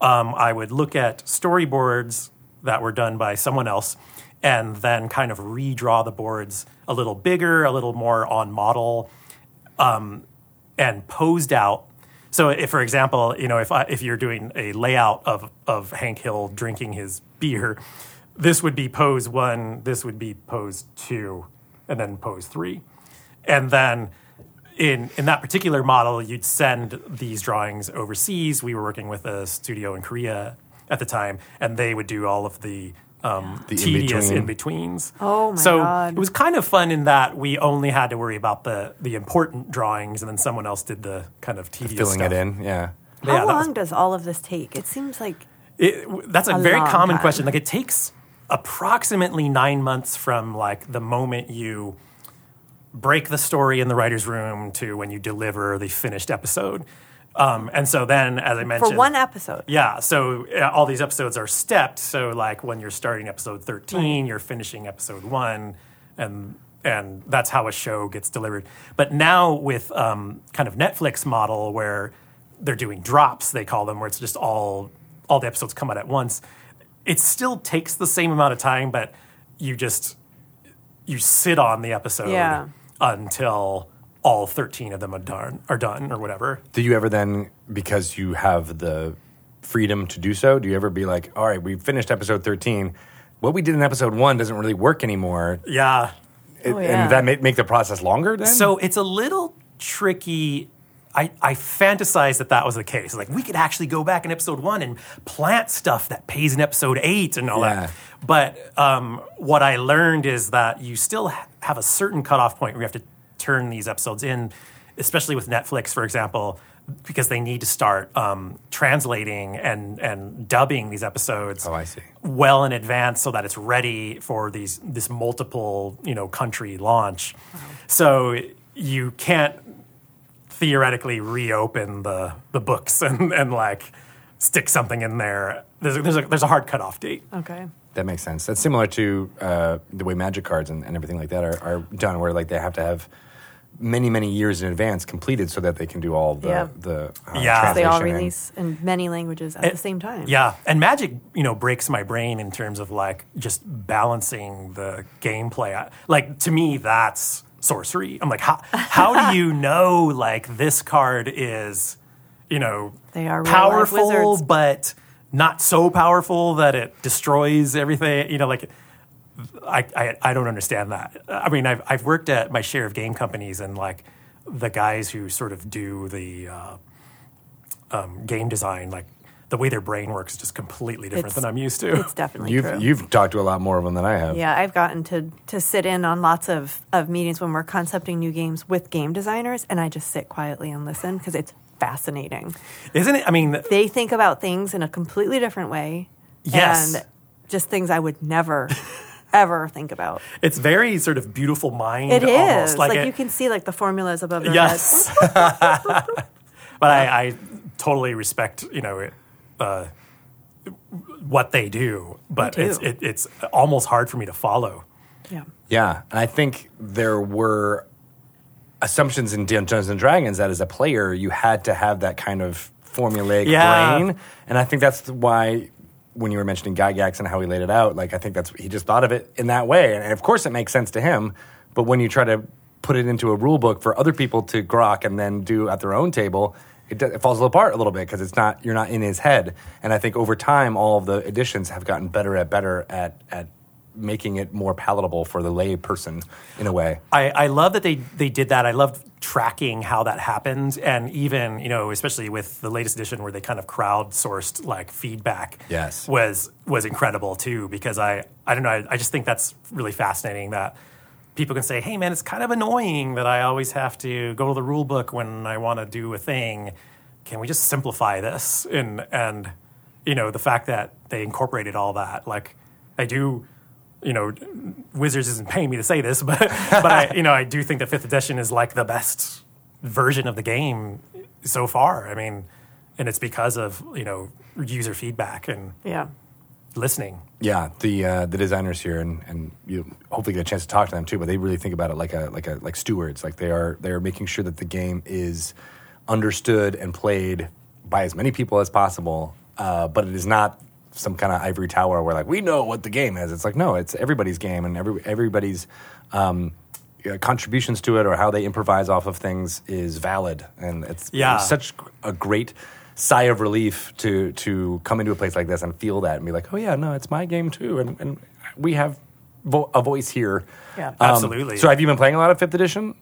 um, I would look at storyboards that were done by someone else and then kind of redraw the boards a little bigger, a little more on model and posed out. So, if, for example, you know, if I, if you're doing a layout of of Hank Hill drinking his beer, this would be pose one, this would be pose two, and then pose three, and then in in that particular model, you'd send these drawings overseas. We were working with a studio in Korea at the time, and they would do all of the um, The tedious in-between. in betweens. Oh, my so God. So it was kind of fun in that we only had to worry about the the important drawings, and then someone else did the kind of tedious filling stuff. it in. Yeah. But How yeah, that was- long does all of this take? It seems like it, that's a, A very long common time. question. Like it takes approximately nine months from like the moment you break the story in the writer's room to when you deliver the finished episode. Um, and so then, as I mentioned, for one episode. yeah, so uh, all these episodes are stepped. So like when you're starting episode 13, you're finishing episode 1 and and that's how a show gets delivered. But now with um, kind of Netflix model where they're doing drops, they call them, where it's just all all the episodes come out at once. It still takes the same amount of time, but you just you sit on the episode Yeah. Until all 13 of them are done are done or whatever. Do you ever then, because you have the freedom to do so, do you ever be like, all right, we finished episode 13. What we did in episode one doesn't really work anymore. Yeah. It- Oh, yeah. And that make, make the process longer then? So it's a little tricky. I, I fantasize that that was the case. Like we could actually go back in episode one and plant stuff that pays in episode eight and all Yeah. that. But um, what I learned is that you still have a certain cutoff point where you have to turn these episodes in, especially with Netflix, for example, because they need to start um, translating and, and dubbing these episodes Oh, I see. well in advance so that it's ready for these this multiple you know country launch. So you can't theoretically reopen the the books and, and like stick something in there. There's a, there's a there's a hard cutoff date. Okay. That makes sense. That's similar to uh, the way magic cards and, and everything like that are, are done, where like they have to have many, many years in advance completed so that they can do all the Yeah. the uh, Yeah. They all translation and- release in many languages at It- the same time. Yeah, and Magic, you know, breaks my brain in terms of like just balancing the gameplay. I- Like to me, that's sorcery. I'm like, how how do you know like this card is, you know, They are powerful, but not so powerful that it destroys everything. You know, like. I, I, I don't understand that. I mean, I've, I've worked at my share of game companies, and like the guys who sort of do the uh, um, game design, like the way their brain works is just completely different It's- than I'm used to. It's definitely You've true. you've talked to a lot more of them than I have. Yeah, I've gotten to to sit in on lots of, of meetings when we're concepting new games with game designers, and I just sit quietly and listen because it's fascinating. Isn't it? I mean, They think about things in a completely different way. Yes. And just things I would never, ever think about. it's very sort of beautiful mind. It is. almost. Like, it- you can see like the formulas above their Yes. heads. but I, I totally respect, you know, it, uh, what they do. But it's it, it's almost hard for me to follow. Yeah. Yeah, and I think there were assumptions in Dungeons and Dragons that as a player you had to have that kind of formulaic Yeah. brain, and I think that's why when you were mentioning Gygax and how he laid it out, like I think that's he just thought of it in that way, and of course it makes sense to him. But when you try to put it into a rule book for other people to grok and then do at their own table. It, it falls apart a little bit because it's not you're not in his head, and I think over time all of the editions have gotten better at better at at making it more palatable for the lay person in a way. I, I love that they they did that. I love tracking how that happened, and even you know, especially with the latest edition where they kind of crowdsourced like feedback. Yes. was was incredible too because I I don't know I, I just think that's really fascinating that people can say, hey man, it's kind of annoying that I always have to go to the rule book when I want to do a thing. Can we just simplify this? And and you know the fact that they incorporated all that, like I do you know, Wizards isn't paying me to say this, but but I, you know, I do think that fifth edition is like the best version of the game so far. I mean, and it's because of you know user feedback and Yeah. Listening. Yeah, the uh, the designers here, and, and you hopefully get a chance to talk to them too. But they really think about it like a like a like stewards. Like they are they are making sure that the game is understood and played by as many people as possible. Uh, but it is not some kind of ivory tower where like we know what the game is. It's like no, it's everybody's game, and every everybody's um, uh, contributions to it or how they improvise off of things is valid, and it's Yeah. it's such a great sigh of relief to to come into a place like this and feel that and be like, oh yeah, no, it's my game too, and and we have vo- a voice here. Yeah. Um, Absolutely. So have you been playing a lot of Fifth Edition?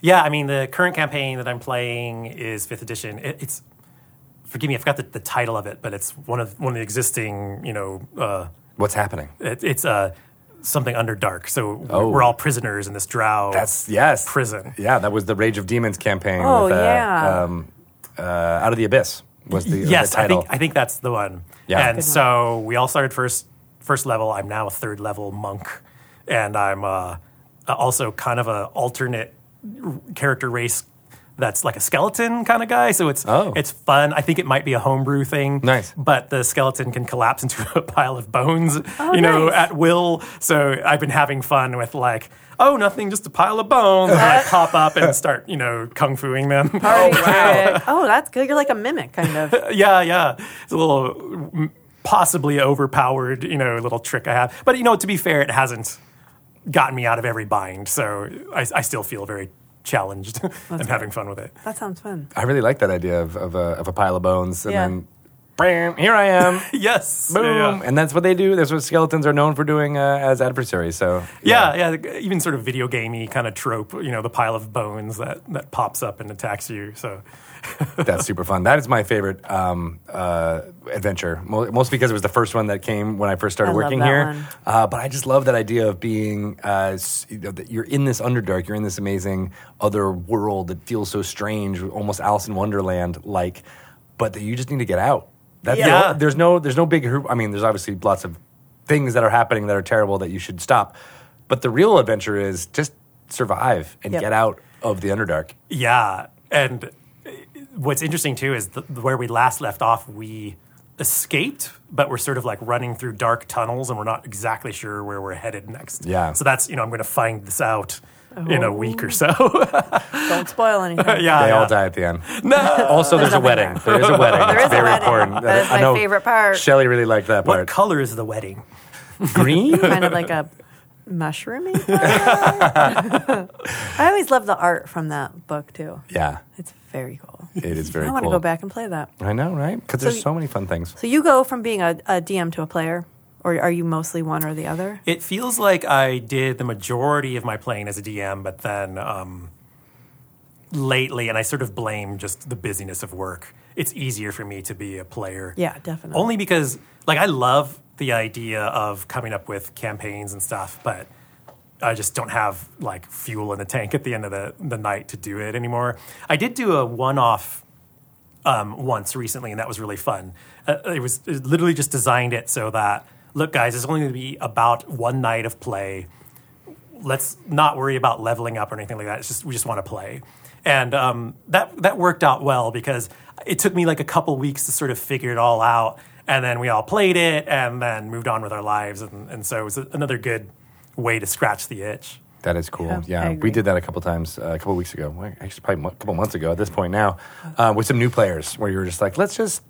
Yeah, I mean, the current campaign that I'm playing is fifth edition. It, it's forgive me, I forgot the, the title of it, but it's one of one of the existing. You know, uh, What's happening? it, it's uh, something under dark. So we're- Oh. we're all prisoners in this drow. That's yes, prison. Yeah, that was the Rage of Demons campaign. Oh, with, uh, yeah. um, uh, Out of the Abyss was the, yes, the I think I think that's the one. Yeah. and Good one. so we all started first first level. I'm now a third level monk, and I'm uh, also kind of a alternate character race that's like a skeleton kind of guy. So it's Oh. it's fun. I think it might be a homebrew thing. Nice. but the skeleton can collapse into a pile of bones, you know, nice. at will. So I've been having fun with like. Oh, nothing, just a pile of bones. And I pop up and start, you know, kung fuing them. Oh, wow. oh, that's good. You're like a mimic, kind of. yeah, yeah. It's a little possibly overpowered, you know, little trick I have. But you know, to be fair, it hasn't gotten me out of every bind, so I, I still feel very challenged and having fun with it. That sounds fun. I really like that idea of, of, a, of a pile of bones, and Yeah. then bam, here I am. Yes, Boom, Yeah. and that's what they do. That's what skeletons are known for doing uh, as adversaries. So Yeah, yeah, the- even sort of video gamey kind of trope, you know, the pile of bones that, that pops up and attacks you. So, That's super fun. That is my favorite um, uh, adventure, Mo- mostly because it was the first one that came when I first started I love working that here. one. Uh, but I just love that idea of being, uh, you know, that you're in this underdark, you're in this amazing other world that feels so strange, almost Alice in Wonderland like, but that you just need to get out. That's Yeah. o- there's no there's no big. I mean, there's obviously lots of things that are happening that are terrible that you should stop, but the real adventure is just survive and Yep. get out of the underdark. yeah. And uh, what's interesting too is the, where we last left off, we escaped, but we're sort of like running through dark tunnels and we're not exactly sure where we're headed next. Yeah. So that's, you know, I'm going to find this out in a week or so. Don't spoil anything. yeah. They yeah. all die at the end. No. Also, there's a wedding. there. There is a wedding. There It's is a very wedding. important. That is I my know favorite part. Shelley really liked that What part. color is the wedding? Green? kind of like a mushroomy. color. I always love the art from that book too. yeah, It's very cool. it is very I want to go back and play that. I know, right? Because So there's y- so many fun things. So you go from being a, a DM to a player, or are you mostly one or the other? It feels like I did the majority of my playing as a DM, but then um, lately, and I sort of blame just the busyness of work. It's easier for me to be a player. Yeah, definitely. Only because, like, I love the idea of coming up with campaigns and stuff, but I just don't have like fuel in the tank at the end of the, the night to do it anymore. I did do a one off um, once recently, and that was really fun. Uh, it was it literally just designed it so that look, guys, it's only going to be about one night of play. Let's not worry about leveling up or anything like that. It's just we just want to play, and um, that that worked out well because it took me like a couple weeks to sort of figure it all out, and then we all played it, and then moved on with our lives, and, and so it was another good way to scratch the itch. That is cool. Yeah, Yeah, we did that a couple times, uh, a couple weeks ago. Actually, probably a couple months ago at this point now, uh, with some new players, where you were just like, let's just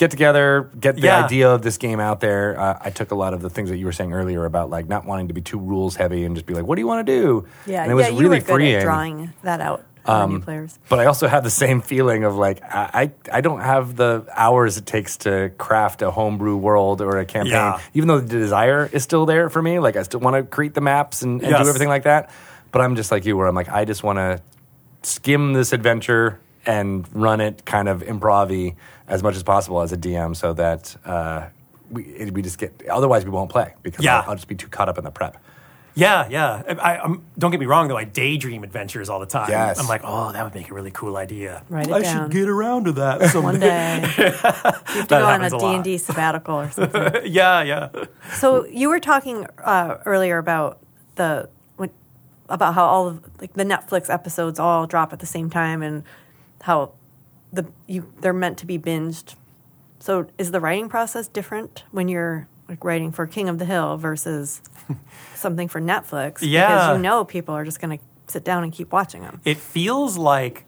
get together, get the Yeah. idea of this game out there. Uh, I took a lot of the things that you were saying earlier about like not wanting to be too rules heavy and just be like, what do you want to do? Yeah, and it was yeah, you really were good freeing. at drawing that out for new players. But I also have the same feeling of like I, I I don't have the hours it takes to craft a homebrew world or a campaign. Yeah. Even though the desire is still there for me, like I still want to create the maps and, and Yes. do everything like that. But I'm just like you, where I'm like I just want to skim this adventure and run it kind of improv as much as possible as a DM, so that uh, we it, we just get. Otherwise, we won't play because Yeah. I'll, I'll just be too caught up in the prep. Yeah, yeah. I, I, I'm, don't get me wrong, though. I daydream adventures all the time. Yes. I'm like, oh, that would make a really cool idea. Write it I down. should get around to that One someday. day, you have to go on a a. D&D sabbatical or something. yeah, yeah. So you were talking uh, earlier about the about how all of like the Netflix episodes all drop at the same time and how the you they're meant to be binged. So is the writing process different when you're like writing for King of the Hill versus something for Netflix? Yeah. because you know people are just going to sit down and keep watching them. It feels like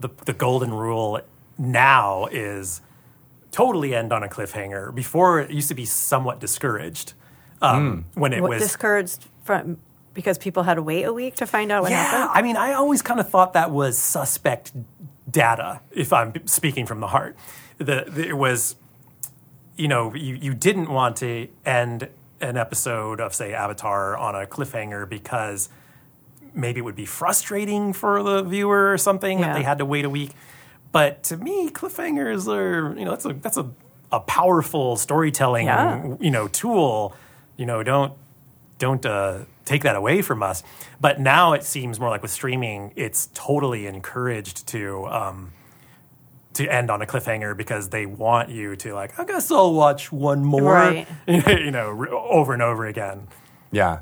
the, the golden rule now is totally end on a cliffhanger. Before, it used to be somewhat discouraged um, when it What was. discouraged from because people had to wait a week to find out what yeah, happened. I mean, I always kind of thought that was suspect data, if I'm speaking from the heart. The, the, it was, you know, you, you didn't want to end an episode of, say, Avatar on a cliffhanger because maybe it would be frustrating for the viewer or something Yeah. that they had to wait a week. But to me, cliffhangers are, you know, that's a, that's a, a powerful storytelling, Yeah. you know, tool. You know, don't don't uh, take that away from us. But now it seems more like with streaming, it's totally encouraged to um, to end on a cliffhanger because they want you to like. I guess I'll watch one more, Right. you know, over and over again. Yeah.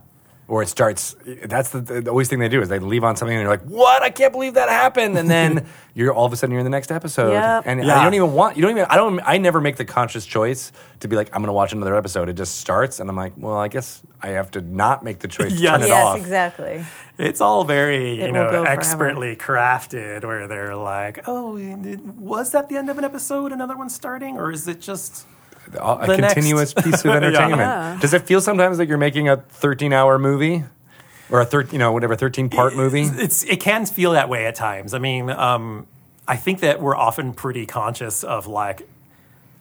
Or it starts. That's the, the always thing they do is they leave on something and you're like, "What? I can't believe that happened!" And then you're all of a sudden you're in the next episode, Yep. and Yeah. you don't even want. You don't even. I don't. I never make the conscious choice to be like, "I'm going to watch another episode." It just starts, and I'm like, "Well, I guess I have to not make the choice to Yes. turn it yes, off." exactly. It's all very, It you know, go forever. expertly crafted. Where they're like, "Oh, was that the end of an episode? Another one starting, or is it just?" A The next- continuous piece of entertainment. Yeah. Does it feel sometimes like you're making a 13 hour movie, or a thir- you know whatever 13 part movie? It's it can feel that way at times. I mean, um, I think that we're often pretty conscious of like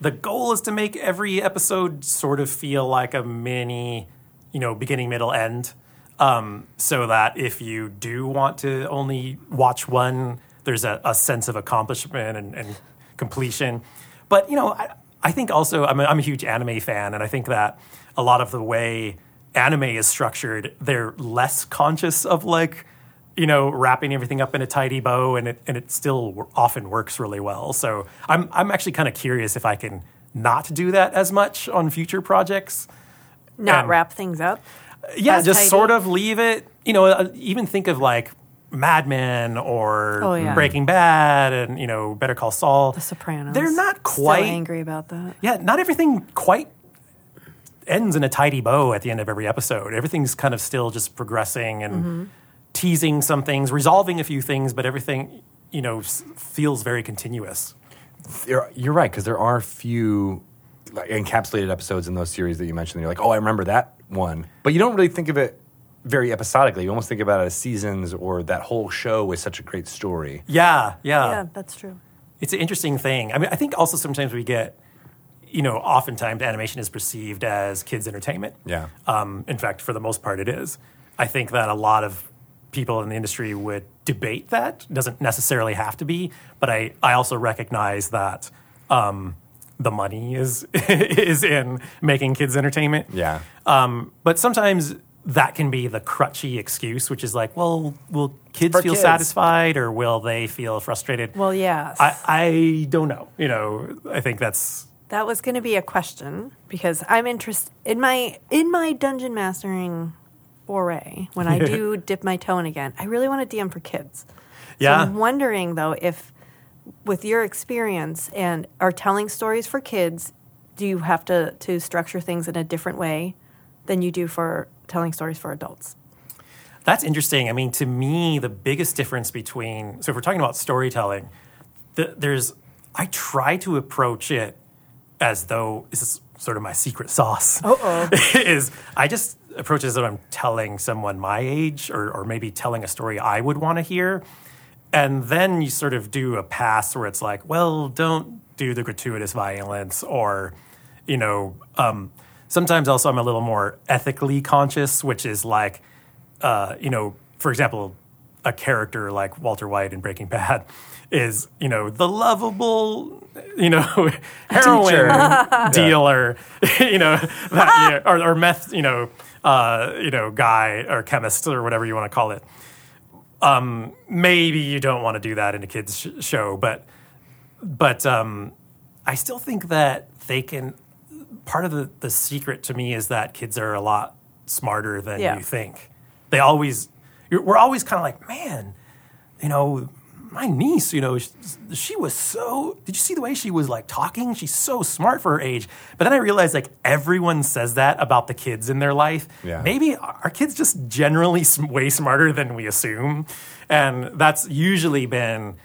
the goal is to make every episode sort of feel like a mini, you know, beginning, middle, end. Um, so that if you do want to only watch one, there's a, a sense of accomplishment and, and completion. But you know, I, I think also I'm a, I'm a huge anime fan, and I think that a lot of the way anime is structured, they're less conscious of like you know wrapping everything up in a tidy bow, and it and it still often works really well. So I'm I'm actually kind of curious if I can not do that as much on future projects. Not And- wrap things up. Yeah, just tidy. sort of leave it. You know, uh, even think of like Mad Men or Oh, yeah. Breaking Bad, and you know Better Call Saul. The Sopranos. They're not Still quite angry about that. yeah, not everything quite ends in a tidy bow at the end of every episode. Everything's kind of still just progressing and Mm-hmm. teasing some things, resolving a few things, but everything, you know, s- feels very continuous. You're, you're right because there are a few like, encapsulated episodes in those series that you mentioned. You're like, oh, I remember that one, but you don't really think of it very episodically. You almost think about it as seasons or that whole show is such a great story. Yeah, yeah. yeah, that's true. It's an interesting thing. I mean, I think also sometimes we get, you know, oftentimes animation is perceived as kids' entertainment. Yeah. Um, in fact, for the most part, it is. I think that a lot of people in the industry would debate that. It doesn't necessarily have to be, but I, I also recognize that um, the money is is in making kids entertainment. Yeah. Um, but sometimes that can be the crutchy excuse, which is like, well, will kids For feel kids. satisfied or will they feel frustrated? Well, yes. I, I don't know. You know, I think that's that was going to be a question because I'm interested in my in my dungeon mastering foray. When I do dip my toe in again, I really want to DM for kids. So Yeah. I'm wondering though if, with your experience and are telling stories for kids, do you have to to structure things in a different way than you do for telling stories for adults. That's interesting. I mean, to me, the biggest difference between so if we're talking about storytelling, the, there's I try to approach it as though this is sort of my secret sauce. Uh-oh. is I just approach it as though I'm telling someone my age or, or maybe telling a story I would want to hear. And then you sort of do a pass where it's like, well, don't do the gratuitous violence or, you know, um, sometimes also I'm a little more ethically conscious, which is like, uh, you know, for example, a character like Walter White in Breaking Bad is, you know, the lovable, you know, heroin dealer, you know, that, you know, or, or meth, you know, uh, you know, guy or chemist or whatever you want to call it. Um, maybe you don't want to do that in a kids sh- show, but but um, I still think that they can. Part of the, the secret to me is that kids are a lot smarter than Yeah. you think. They always, you're, we're always kind of like, man, you know, my niece, you know, she, she was so. Did you see the way she was like talking? She's so smart for her age. But then I realized like everyone says that about the kids in their life. Yeah. Maybe our kids just generally way smarter than we assume, and that's usually been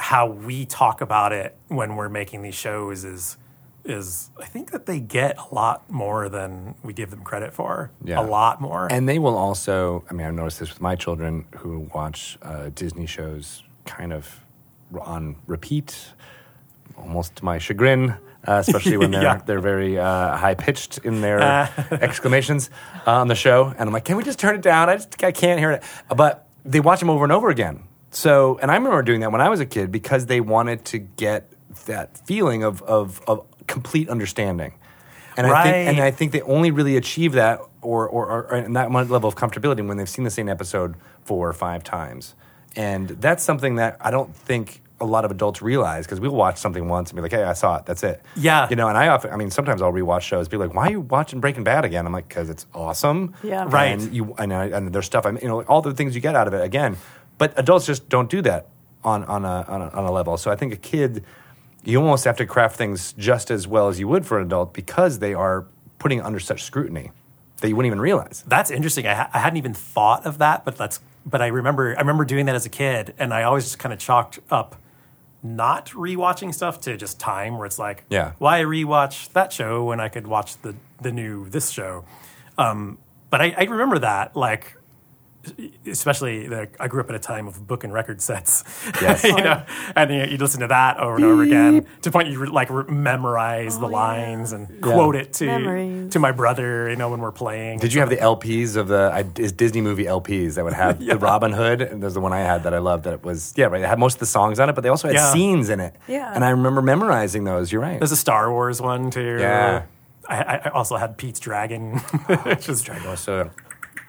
how we talk about it when we're making these shows. Is is I think that they get a lot more than we give them credit for. Yeah. A lot more. And they will also, I mean, I've noticed this with my children who watch uh, Disney shows kind of on repeat, almost to my chagrin, uh, especially when they're, Yeah. they're very uh, high pitched in their exclamations uh, on the show. And I'm like, can we just turn it down? I just I can't hear it. But they watch them over and over again. So, and I remember doing that when I was a kid because they wanted to get that feeling of, of, of complete understanding. And I think, and I think they only really achieve that or, or, or and that level of comfortability when they've seen the same episode four or five times. And that's something that I don't think a lot of adults realize because we'll watch something once and be like, hey, I saw it. That's it. Yeah. You know, and I often, I mean, sometimes I'll rewatch shows, be like, why are you watching Breaking Bad again? I'm like, because it's awesome. Yeah. Right. And, you, and, I, and there's stuff, I mean, you know, all the things you get out of it again. But adults just don't do that on, on, a, on, a, on a level. So I think a kid, you almost have to craft things just as well as you would for an adult because they are putting under such scrutiny that you wouldn't even realize. That's interesting. I, ha- I hadn't even thought of that, but that's but I remember I remember doing that as a kid, and I always just kind of chalked up not rewatching stuff to just time, where it's like, Yeah. why rewatch that show when I could watch the the new this show? Um, but I, I remember that like. Especially, the, I grew up at a time of book and record sets, Yes. you know, and you, you'd listen to that over and over again to the point you like re- memorize the Oh, yeah. lines and quote it to Memories. to my brother, you know, when we're playing. Did you have the LPs of the I, Disney movie LPs that would have the Robin Hood? And there's the one I had that I loved that was yeah right. It had most of the songs on it, but they also had Yeah. scenes in it. Yeah. and I remember memorizing those. You're right. There's a Star Wars one too. Yeah. I, I also had Pete's Dragon. Oh, which was Oh, so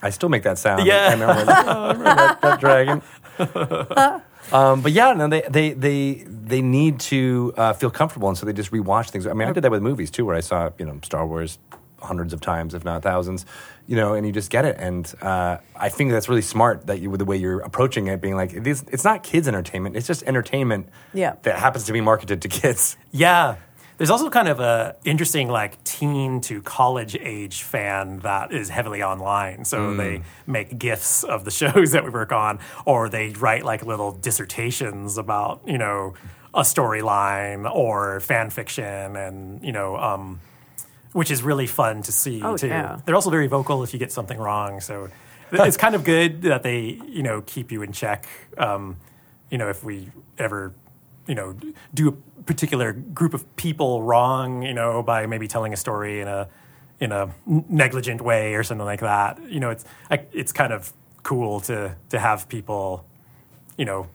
I still make that sound. Yeah. I remember, that, I remember that, that dragon. um, but yeah, no, they they they they need to uh, feel comfortable, and so they just rewatch things. I mean, I did that with movies too, where I saw you know Star Wars hundreds of times, if not thousands, you know, and you just get it. And uh, I think that's really smart that you with the way you're approaching it, being like, it is, it's not kids' entertainment; it's just entertainment Yeah. that happens to be marketed to kids. yeah. There's also kind of a interesting like teen to college age fan that is heavily online. So they make gifs of the shows that we work on, or they write like little dissertations about you know a storyline or fan fiction, and you know. Um, which is really fun to see Oh, too. yeah. They're also very vocal if you get something wrong. So it's kind of good that they, you know, keep you in check. Um, you know, if we ever, you know, do a particular group of people wrong, you know, by maybe telling a story in a in a negligent way or something like that. You know, it's like it's kind of cool to to have people, you know,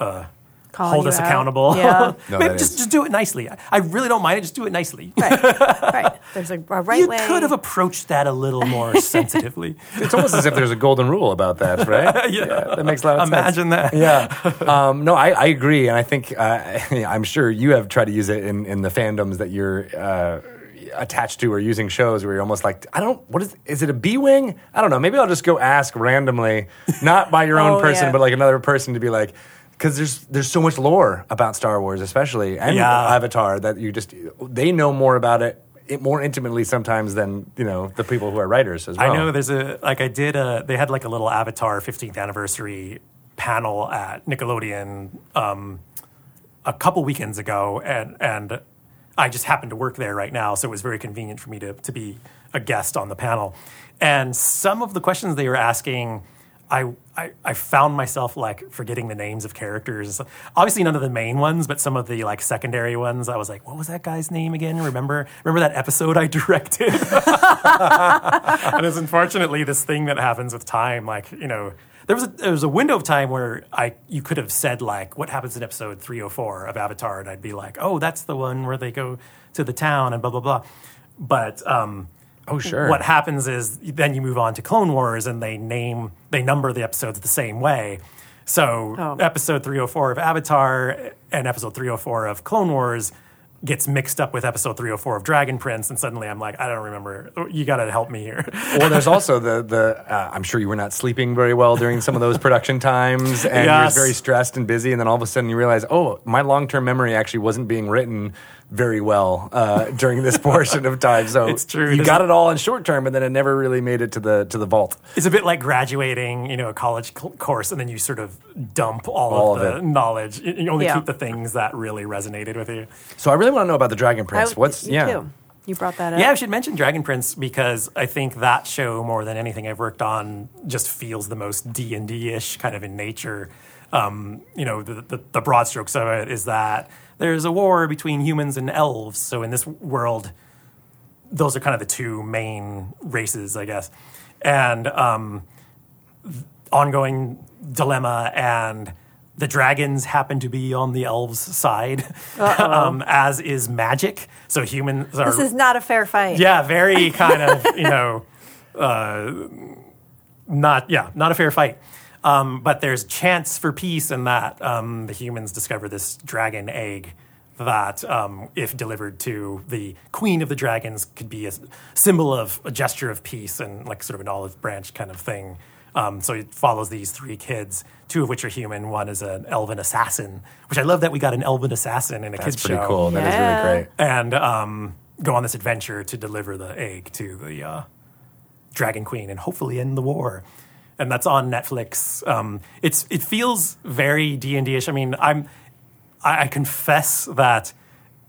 uh, Calling hold us out. accountable. Yeah. No, Maybe just is- just do it nicely. I- I really don't mind it. Just do it nicely. right, right. There's a, a right you way. could have approached that a little more sensitively. It's almost as if there's a golden rule about that, right? Yeah. that makes a lot of sense. Imagine that. Yeah. Um, no, I, I agree. And I think, uh, I'm sure you have tried to use it in, in the fandoms that you're uh, attached to or using shows where you're almost like, I don't, what is, is it a B Wing? I don't know. Maybe I'll just go ask randomly, not by your own Oh, person, yeah. but like another person to be like, because there's there's so much lore about Star Wars, especially and Yeah. Avatar that you just they know more about it it more intimately sometimes than you know the people who are writers as well. I know there's a like I did a they had like a little Avatar 15th anniversary panel at Nickelodeon um, a couple weekends ago, and and I just happened to work there right now, so it was very convenient for me to to be a guest on the panel. And some of the questions they were asking. I, I, I found myself like forgetting the names of characters. Obviously, none of the main ones, but some of the like secondary ones. I was like, "What was that guy's name again?" Remember, remember that episode I directed? and it's unfortunately this thing that happens with time. Like you know, there was a, there was a window of time where I you could have said like, "What happens in episode three hundred four of Avatar?" and I'd be like, "Oh, that's the one where they go to the town and blah blah blah." But um, Oh, sure. what happens is then you move on to Clone Wars and they name they number the episodes the same way. So Oh. episode 304 of Avatar and episode 304 of Clone Wars gets mixed up with episode 304 of Dragon Prince and suddenly I'm like I don't remember you got to help me here. well, there's also the the. Uh, I'm sure you were not sleeping very well during some of those production times, and Yes. you're very stressed and busy, and then all of a sudden you realize, oh, my long term memory actually wasn't being written very well uh, during this portion of time. So It's true. You There's got a- it all in short term, and then it never really made it to the to the vault. It's a bit like graduating, you know, a college cl- course and then you sort of dump all, All of of the it. knowledge. You you only Yeah. keep the things that really resonated with you. So I really want to know about the Dragon Prince. I- What's me yeah? too. You brought that up. Yeah, I should mention Dragon Prince because I think that show more than anything I've worked on just feels the most D and D ish kind of in nature. Um, you know, the, the, the broad strokes of it is that there's a war between humans and elves. So in this world, those are kind of the two main races, I guess, and um, ongoing dilemma and. The dragons happen to be on the elves' side, um, as is magic. So humans are This is not a fair fight. yeah, very kind of, you know, uh, not, yeah, not a fair fight. Um, but there's chance for peace in that um, the humans discover this dragon egg that, um, if delivered to the queen of the dragons, could be a symbol of a gesture of peace and like sort of an olive branch kind of thing. Um, so it follows these three kids, two of which are human. One is an elven assassin, which I love that we got an elven assassin in a kids' show. That's kids pretty show cool. That is really great. and um, go on this adventure to deliver the egg to the uh, Dragon Queen and hopefully end the war. And that's on Netflix. Um, it's it feels very D and D-ish. I mean, I'm I, I confess that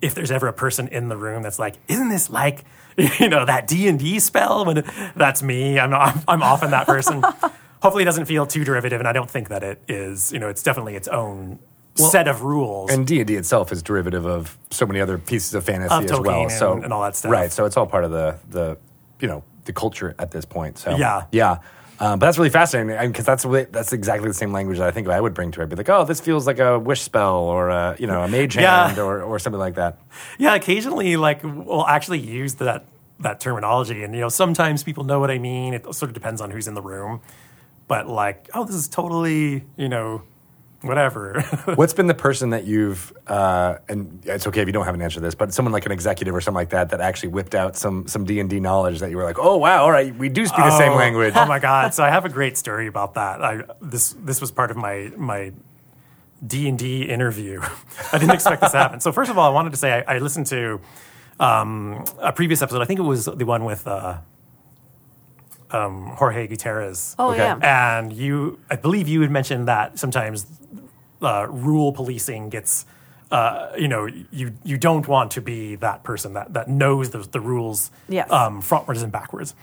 if there's ever a person in the room that's like, "Isn't this like you know that D and D spell?" When that's me, I'm not, I'm often that person. Hopefully, it doesn't feel too derivative, and I don't think that it is. You know, it's definitely its own set of rules. And D and D itself is derivative of so many other pieces of fantasy Of as well. and- So and all that stuff. right? So it's all part of the the you know the culture at this point. So Yeah. yeah. Um, but that's really fascinating because that's what, that's exactly the same language that I think I would bring to it. I'd be like, oh, this feels like a wish spell or a, you know a mage Yeah. hand or, or something like that. Yeah, occasionally, like we'll actually use that that terminology, and you know, sometimes people know what I mean. It sort of depends on who's in the room, but like, oh, this is totally, you know, whatever. What's been the person that you've uh, and it's okay if you don't have an answer to this, but someone like an executive or something like that that actually whipped out some some D and D knowledge that you were like, oh wow, all right, we do speak the same Oh, language. Oh my god! So I have a great story about that. I this this was part of my my D and D interview. I didn't expect this to happen. So first of all, I wanted to say I, I listened to um, a previous episode. I think it was the one with uh, um, Jorge Gutierrez. Oh Okay. yeah. And you, I believe you had mentioned that sometimes uh, rule policing gets, uh, you know, you you don't want to be that person that that knows the, the rules Yes. um, frontwards and backwards.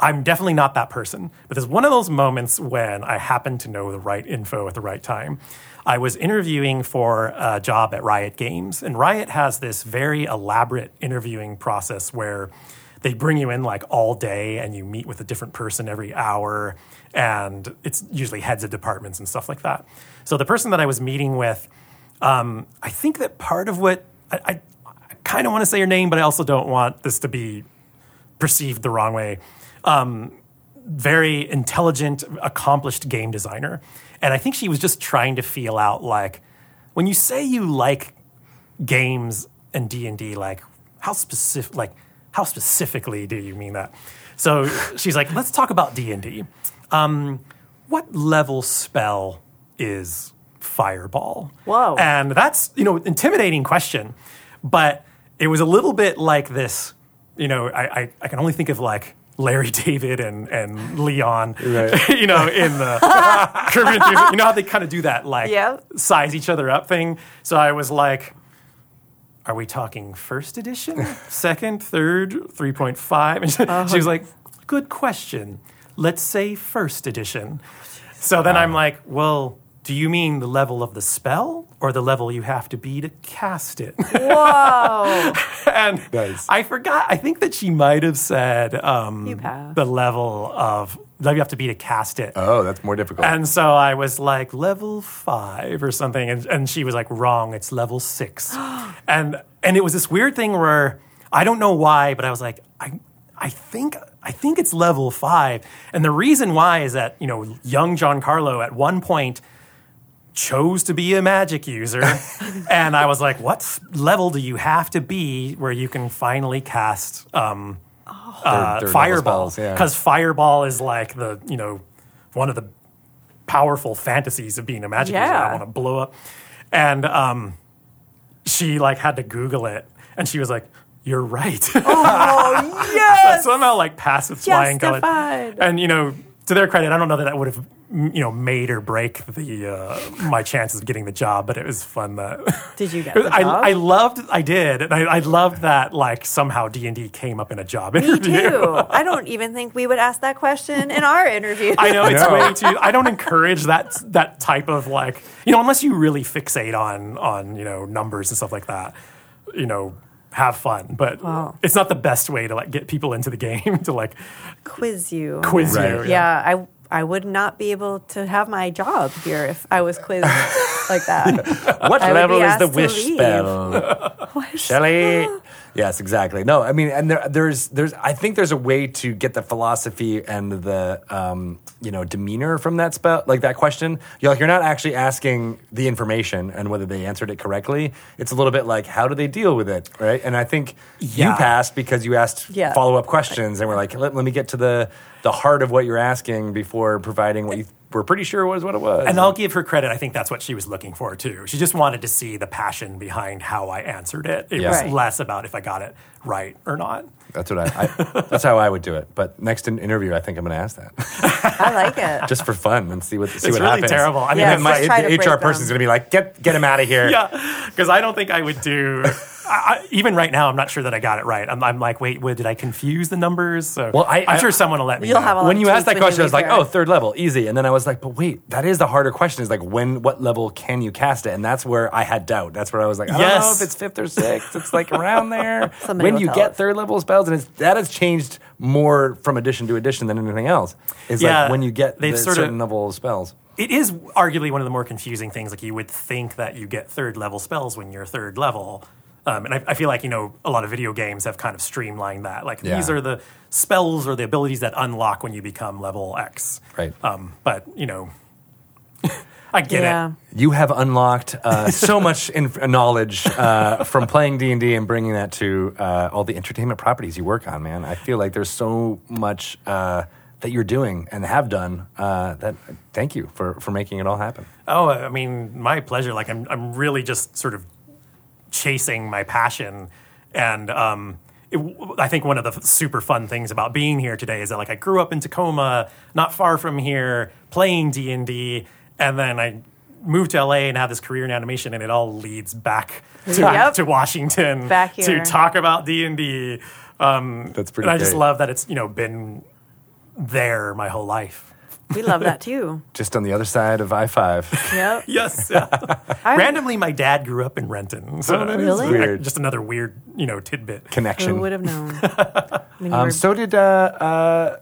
I'm definitely not that person, but there's one of those moments when I happen to know the right info at the right time. I was interviewing for a job at Riot Games, and Riot has this very elaborate interviewing process where they bring you in like all day and you meet with a different person every hour and it's usually heads of departments and stuff like that so the person that i was meeting with um, i think that part of what i, I, I kind of want to say her name but i also don't want this to be perceived the wrong way. Um, very intelligent accomplished game designer. And i think she was just trying to feel out like when you say you like games and d&d like how specific like how specifically do you mean that? So she's like let's talk about d&d um, what level spell is fireball Whoa. and that's you know intimidating question but it was a little bit like this you know, I, I, I can only think of like Larry David and, and Leon, Right. you know, in the Curb Your You know how they kind of do that, like Yep. size each other up thing. So I was like, are we talking first edition, second, third, 3.5? And she, she was uh-huh. like, good question. Let's say first edition. So then I'm like, well, do you mean the level of the spell or the level you have to be to cast it? Whoa. and Nice. I forgot. I think that she might have said um, the level of level you have to be to cast it. Oh, that's more difficult. And so I was like level five or something, and, and she was like, "Wrong, it's level six. and and it was this weird thing where I don't know why, but I was like, I I think I think it's level five, and the reason why is that you know young Giancarlo at one point chose to be a magic user, and I was like, what level do you have to be where you can finally cast? Um, uh, Third- third level fireball spells, yeah. because fireball is like the you know one of the powerful fantasies of being a magic user. I want to blow up, and um, she like had to Google it, and she was like, "You're right." Oh, yes. so Somehow like passive flying color, and you know to their credit, I don't know that that would have you know made or break the uh, my chances of getting the job, but it was fun that. Did you get the I, job? I loved, I did, and I, I loved that. Like somehow D and D came up in a job Me interview. too. I don't even think we would ask that question in our interview. I know it's No. way too. I don't encourage that that type of like you know unless you really fixate on on you know numbers and stuff like that. You know, have fun, but Wow. it's not the best way to like get people into the game to like quiz you. quiz Right. you. Yeah, I I would not be able to have my job here if I was quizzed like that. what I level is the wish spell? Shelley. Yes, exactly. No, I mean, and there, there's, there's, I think there's a way to get the philosophy and the, um, you know, demeanor from that spell, like that question. You're like, you're not actually asking the information and whether they answered it correctly. It's a little bit like, how do they deal with it, right? And I think you passed because you asked Yeah. follow up questions, and we're like, let, let me get to the the heart of what you're asking before providing what you were pretty sure it was what it was. And I'll give her credit. I think that's what she was looking for too. She just wanted to see the passion behind how I answered it. It Yeah. was Right. less about if I got it right or not. That's what I, I that's how I would do it. But next in interview, I think I'm going to ask that I like it. just for fun and see what see It's what really happens. terrible. I mean, Yeah, And my just try to the HR them. person's going to be like, get get him out of here. Yeah, because I don't think I would do. I, I, even right now, I'm not sure that I got it right. I'm, I'm like, wait, what, did I confuse the numbers? So Well, I- am I- sure someone will let me You'll know. have a lot When of you asked that question, I was like, "Oh, third level, easy." And then I was like, "But wait, that is the harder question. Is like when, what level can you cast it?" And that's where I had doubt. That's where I was like, "I don't know if it's fifth or sixth. It's like around there." Somebody when you get us. third level spells, and it's, that has changed more from edition to edition than anything else. Is Yeah, like when you get the sort of- certain level of spells. it is arguably one of the more confusing things. Like you would think that you get third level spells when you're third level. Um, and I, I feel like you know a lot of video games have kind of streamlined that. Like these are the spells or the abilities that unlock when you become level X. Right. Um, but you know, I get yeah. it. You have unlocked uh, so much inf- knowledge uh, from playing D and D and bringing that to uh, all the entertainment properties you work on, man. I feel like there's so much uh, that you're doing and have done. Uh, that thank you for for making it all happen. Oh, I mean, my pleasure. Like I'm, I'm really just sort of chasing my passion, and um, it, I think one of the super fun things about being here today is that like I grew up in Tacoma, not far from here, playing D and D, and then I moved to LA and had this career in animation, and it all leads back to, Yep. to Washington Back to talk about D and D. That's pretty. And I just great. love that it's you know been there my whole life. We love that too. just on the other side of I five. Yep. Yes. Yeah. Randomly, my dad grew up in Renton. So Oh, that is Really? weird. Just another weird, you know, tidbit. Who Connection. would have known? I mean, Um, so did uh, uh,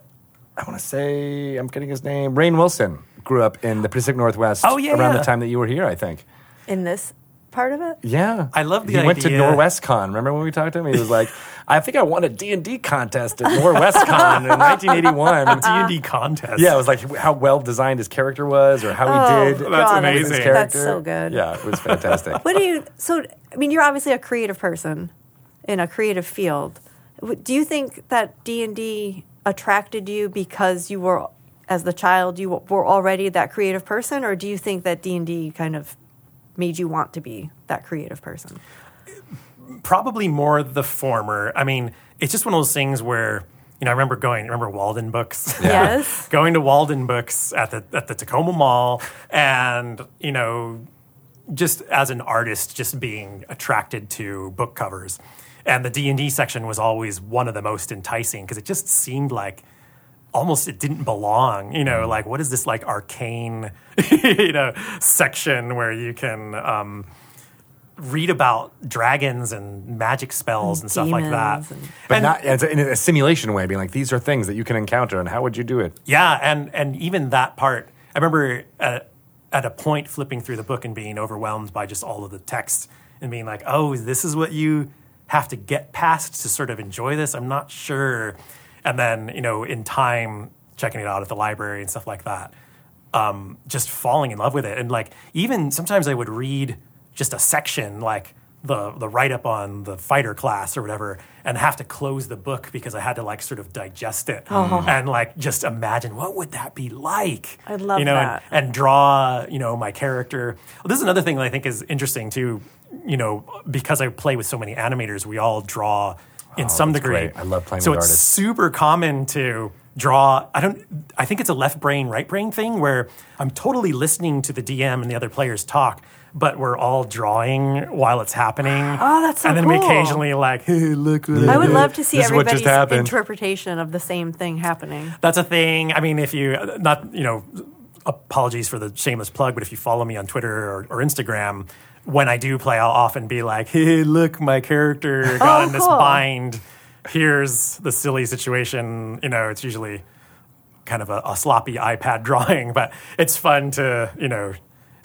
I want to say I'm getting his name. Rainn Wilson grew up in the Pacific Northwest. Oh, yeah, around yeah. the time that you were here, I think. in this part of it? Yeah, I love the He went to idea- Norwescon. Remember when we talked to him? He was like, "I think I won a D and D contest at Norwescon in 1981." D and D contest. yeah, it was like how well designed his character was, or how he Oh, did. That's God, amazing. his That's so good. Yeah, it was fantastic. What do you? So, I mean, you're obviously a creative person in a creative field. Do you think that D and D attracted you because you were, as the child, you were already that creative person, or do you think that D and D kind of made you want to be that creative person? probably more the former. I mean, it's just one of those things where you know I remember going. Remember Waldenbooks? Yes. going to Waldenbooks at the at the Tacoma Mall, and you know, just as an artist, just being attracted to book covers, and the D and D section was always one of the most enticing because it just seemed like almost it didn't belong. You know, like what is this like arcane, you know, section where you can. Um, read about dragons and magic spells and, stuff like that. and- But And- not as a, in a simulation way, being like, these are things that you can encounter, and how would you do it? Yeah, and and even that part, I remember at, at a point flipping through the book and being overwhelmed by just all of the text and being like, "Oh, this is what you have to get past to sort of enjoy this." I'm not sure. And then you know, in time, checking it out at the library and stuff like that, um, just falling in love with it. And like even sometimes I would read just a section like the the write up on the fighter class or whatever and have to close the book because I had to like sort of digest it and like just imagine what would that be like. I love you know, and- that. And, draw, you know, my character. Well, this is another thing that I think is interesting too, you know, because I play with so many animators, we all draw in some Oh, that's degree. great. I love playing so with it's super common to draw i don't i think it's a left brain right brain thing where i'm totally listening to the dm and the other players talk but we're all drawing while it's happening Oh, that's so and then we occasionally like hey look what I would did." love to see This is what just everybody's interpretation of the same thing happening. that's a thing i mean if you not you know apologies for the shameless plug but if you follow me on twitter or, or instagram when i do play i'll often be like hey look my character got Oh, in this cool. bind here's the silly situation you know it's usually kind of a, a sloppy ipad drawing but it's fun to you know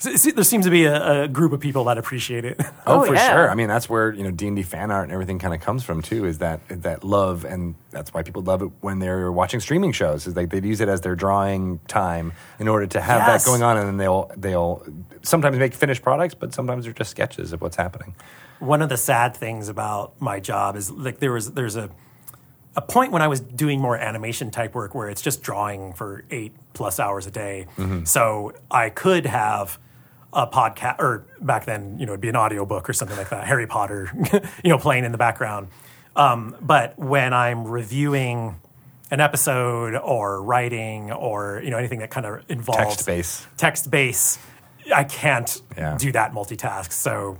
s- s- there seems to be a, a group of people that appreciate it Oh, Oh, for yeah. sure. I mean, that's where you know D and D fan art and everything kind of comes from too. Is that that love, and that's why people love it when they're watching streaming shows. Is like they'd use it as their drawing time in order to have Yes. that going on, and then they'll they'll sometimes make finished products, but sometimes they're just sketches of what's happening. one of the sad things about my job is like there was there's a a point when I was doing more animation type work where it's just drawing for eight plus hours a day. Mm-hmm. So I could have a podcast or back then, you know, it'd be an audiobook or something like that, Harry Potter, you know, playing in the background. Um, but when I'm reviewing an episode or writing or, you know, anything that kind of involves Text-based. text base, I can't Yeah. do that multitask. So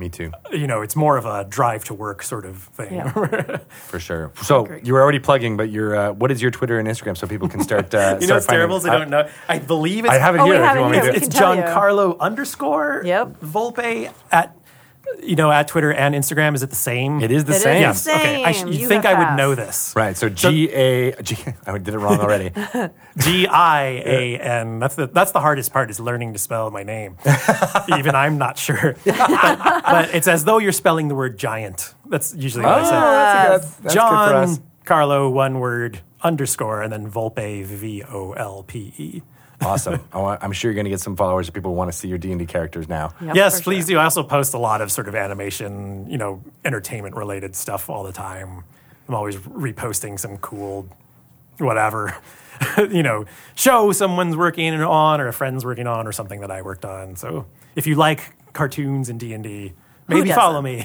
Me too, you know, it's more of a drive to work sort of thing. Yeah. for sure. So you were already plugging, but your uh, what is your Twitter and Instagram so people can start? Uh, you know, start what's terrible I don't know. I believe it's I have it Oh, here. have if you want here. me to. It's can tell. Giancarlo underscore Yep. Volpe at you know at Twitter and Instagram. Is it the same? It is the It is same. the Yes. Okay. I sh- you You think I would know this? Right. So G A G. I did it wrong already. G I A N. That's the that's the hardest part is learning to spell my name. Even I'm not sure. but, but it's as though you're spelling the word giant. That's usually what I say. Oh, that's, good. that's good for John us. Carlo, one word underscore, and then Volpe V O L P E. Awesome. I want, I'm sure you're going to get some followers. if People want to see your D and D characters now. Yep, yes, please sure. do. I also post a lot of sort of animation, you know, entertainment related stuff all the time. I'm always reposting some cool, whatever, you know, show someone's working on or a friend's working on or something that I worked on. So if you like cartoons and D and D, maybe doesn't? follow me.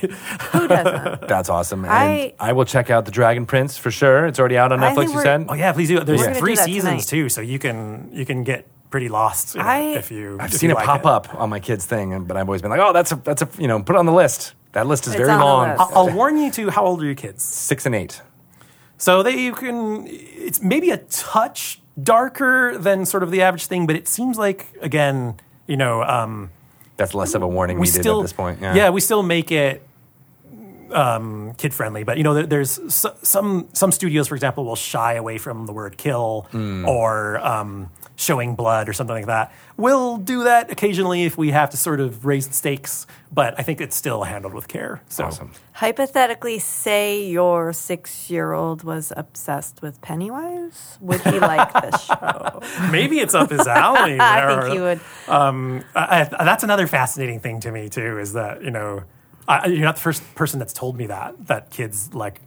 Who doesn't? That's awesome. And I- I, will check out the Dragon Prince for sure. It's already out on I Netflix. think You we're- said. oh yeah, please do. There's We're gonna three do that seasons tonight. too, so you can you can get pretty lost in it I- if you. I've if seen you it like pop up on my kids' thing, but I've always been like, "Oh, that's a that's a you know, put it on the list." That list is It's very on the long. list. I'll, I'll warn you too. How old are your kids? Six and eight. So they you can it's maybe a touch darker than sort of the average thing, but it seems like again, you know, um, That's less of a warning we needed still at this point. Yeah. we still make it um, kid friendly, but you know, there's some some studios, for example, will shy away from the word kill Hmm. or um, showing blood or something like that. We'll do that occasionally if we have to sort of raise the stakes, but I think it's still handled with care. So. Awesome. Hypothetically, say your six-year-old was obsessed with Pennywise. Would he like this show? Maybe it's up his alley. I think he would. Um, I, I- that's another fascinating thing to me too. Is that you know, I, you're not the first person that's told me that that kids like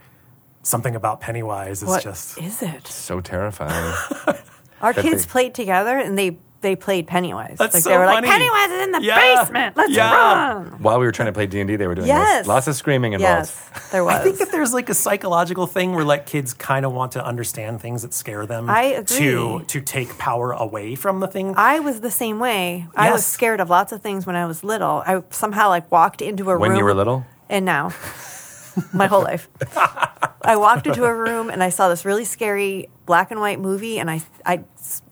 something about Pennywise is What just is it? So terrifying. Our that kids they- played together and they they played Pennywise. That's like so they were funny. like Pennywise is in the Yeah. basement. Let's Yeah. run. While we were trying to play D and D, they were doing Yes. this. Lots of screaming involved. Yes, there was. I think that there's like a psychological thing where like kids kind of want to understand things that scare them. I agree. To to take power away from the thing. I was the same way. I was scared of lots of things when I was little. I somehow like walked into a room When you were little? and now my whole life. I walked into a room and I saw this really scary black and white movie and I I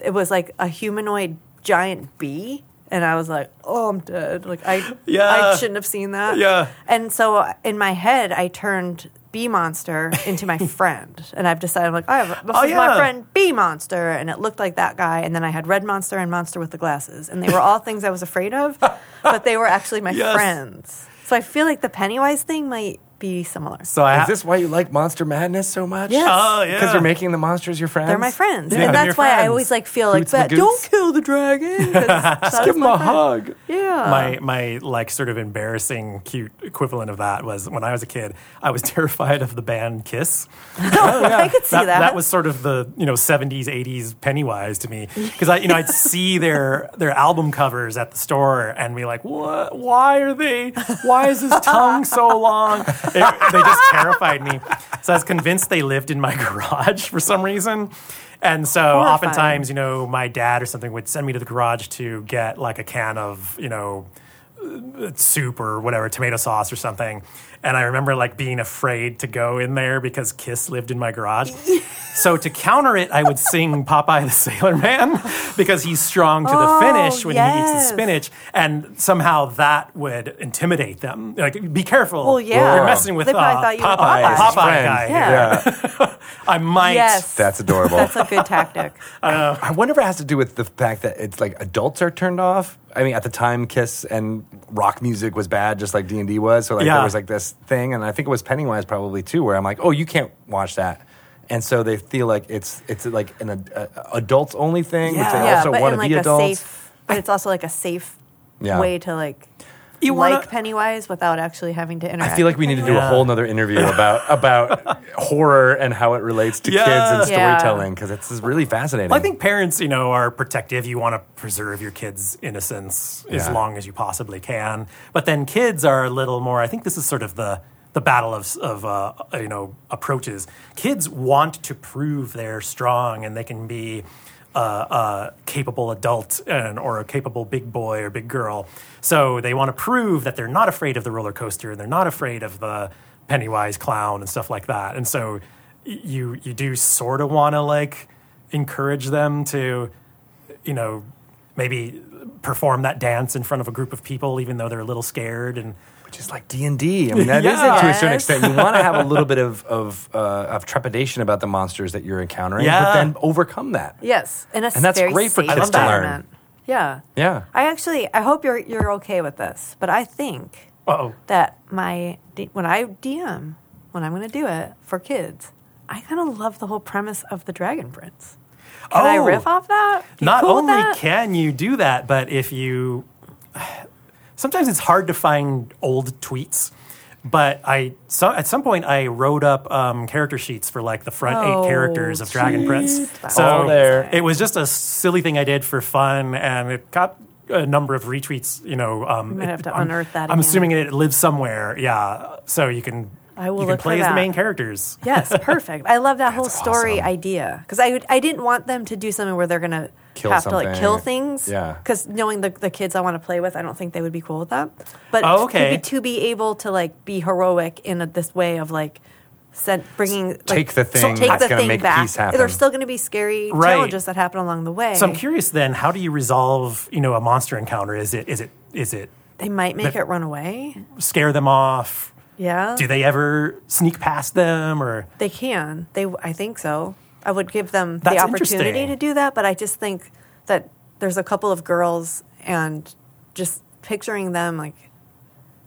it was like a humanoid giant bee and I was like, "Oh, I'm dead." Like I Yeah. I shouldn't have seen that. Yeah. And so uh, in my head I turned Bee Monster into my friend, and I've decided like, I have this Oh, is my friend Bee Monster, and it looked like that guy. And then I had Red Monster and Monster with the glasses, and they were all things I was afraid of, but they were actually my Yes. friends. So I feel like the Pennywise thing might be similar. so I Is this why you like Monster Madness so much? Yes. Oh yeah. Because you're making the monsters your friends. They're my friends, Yeah, and that's your why I always like feel like, Hoots but don't kill the dragon. Just give them my a friend. hug. Yeah. my my like sort of embarrassing cute equivalent of that was when I was a kid I was terrified of the band Kiss oh, I could see that. that was sort of the you know 70s 80s Pennywise to me because I you know I'd see their their album covers at the store and be like what why are they why is his tongue so long It- they just terrified me so I was convinced they lived in my garage for some reason and so Horrifying. oftentimes you know my dad or something would send me to the garage to get like a can of you know soup or whatever, tomato sauce or something. And I remember like being afraid to go in there because Kiss lived in my garage. so to counter it, I would sing Popeye the Sailor Man because he's strong to the Oh, finish when he eats the spinach. And somehow that would intimidate them. Like, be careful. Well, yeah. You're messing with They uh, thought you Popeye, Popeye. Popeye guy. Yeah. I might. yes. That's adorable. That's a good tactic. I wonder if it has to do with the fact that it's like adults are turned off. I mean, at the time, Kiss and rock music was bad, just like D and D was. So like Yeah. there was like this thing, and I think it was Pennywise probably too, where I'm like, oh, you can't watch that, and so they feel like it's it's like an uh, adults only thing, which they yeah, also want to like be adults. safe. But it's also like a safe Yeah. way to like You like wanna- Pennywise without actually having to interact. I feel like we need to do a whole nother interview about about horror and how it relates to Yeah. kids and Yeah. storytelling because it's really fascinating. Well, I think parents, you know, are protective. You want to preserve your kids' innocence as long as you possibly can. But then kids are a little more. I think this is sort of the the battle of of uh, you know approaches. Kids want to prove they're strong and they can be. Uh, a capable adult and, or a capable big boy or big girl. So they want to prove that they're not afraid of the roller coaster and they're not afraid of the Pennywise clown and stuff like that. And so you you do sort of want to like encourage them to, you know, maybe perform that dance in front of a group of people, even though they're a little scared. And which is like D and D. I mean, that is Yeah. it to a certain extent. You want to have a little bit of of, uh, of trepidation about the monsters that you're encountering, but Yeah. then overcome that. yes, in a And that's very great for safe kids to learn. environment. Yeah, Yeah. I actually I hope you're you're okay with this, but I think oh, that my D- when I DM when I'm going to do it for kids, I kind of love the whole premise of the Dragon Prince. Can I Oh. riff off that? You not cool with only that? can you do that, but if you sometimes it's hard to find old tweets. But I so at some point I wrote up um, character sheets for like the front Oh, eight characters of Dragon Prince. That's So there. it was just a silly thing I did for fun, and it got a number of retweets. You know, um, might it- have to I'm- unearth that I'm again. assuming it lives somewhere. Yeah, so you can I will you can look for play as the main characters. Yes, perfect. I love that whole story awesome. idea because I I didn't want them to do something where they're gonna Kill have to like kill things. Yeah. Because knowing the the kids I want to play with, I don't think they would be cool with that. But Oh, to okay. be, to be able to like be heroic in a, this way of like. Sent, bringing like, Take the thing take that's the gonna thing make back. peace happen. There's still going to be scary Right. challenges that happen along the way. So I'm curious then, how do you resolve you know a monster encounter? Is it is it is it they might make But- it run away. scare them off? Yeah, Do they ever sneak past them or? They can. They, I think so. I would give them That's the opportunity to do that, but I just think that there's a couple of girls and just picturing them like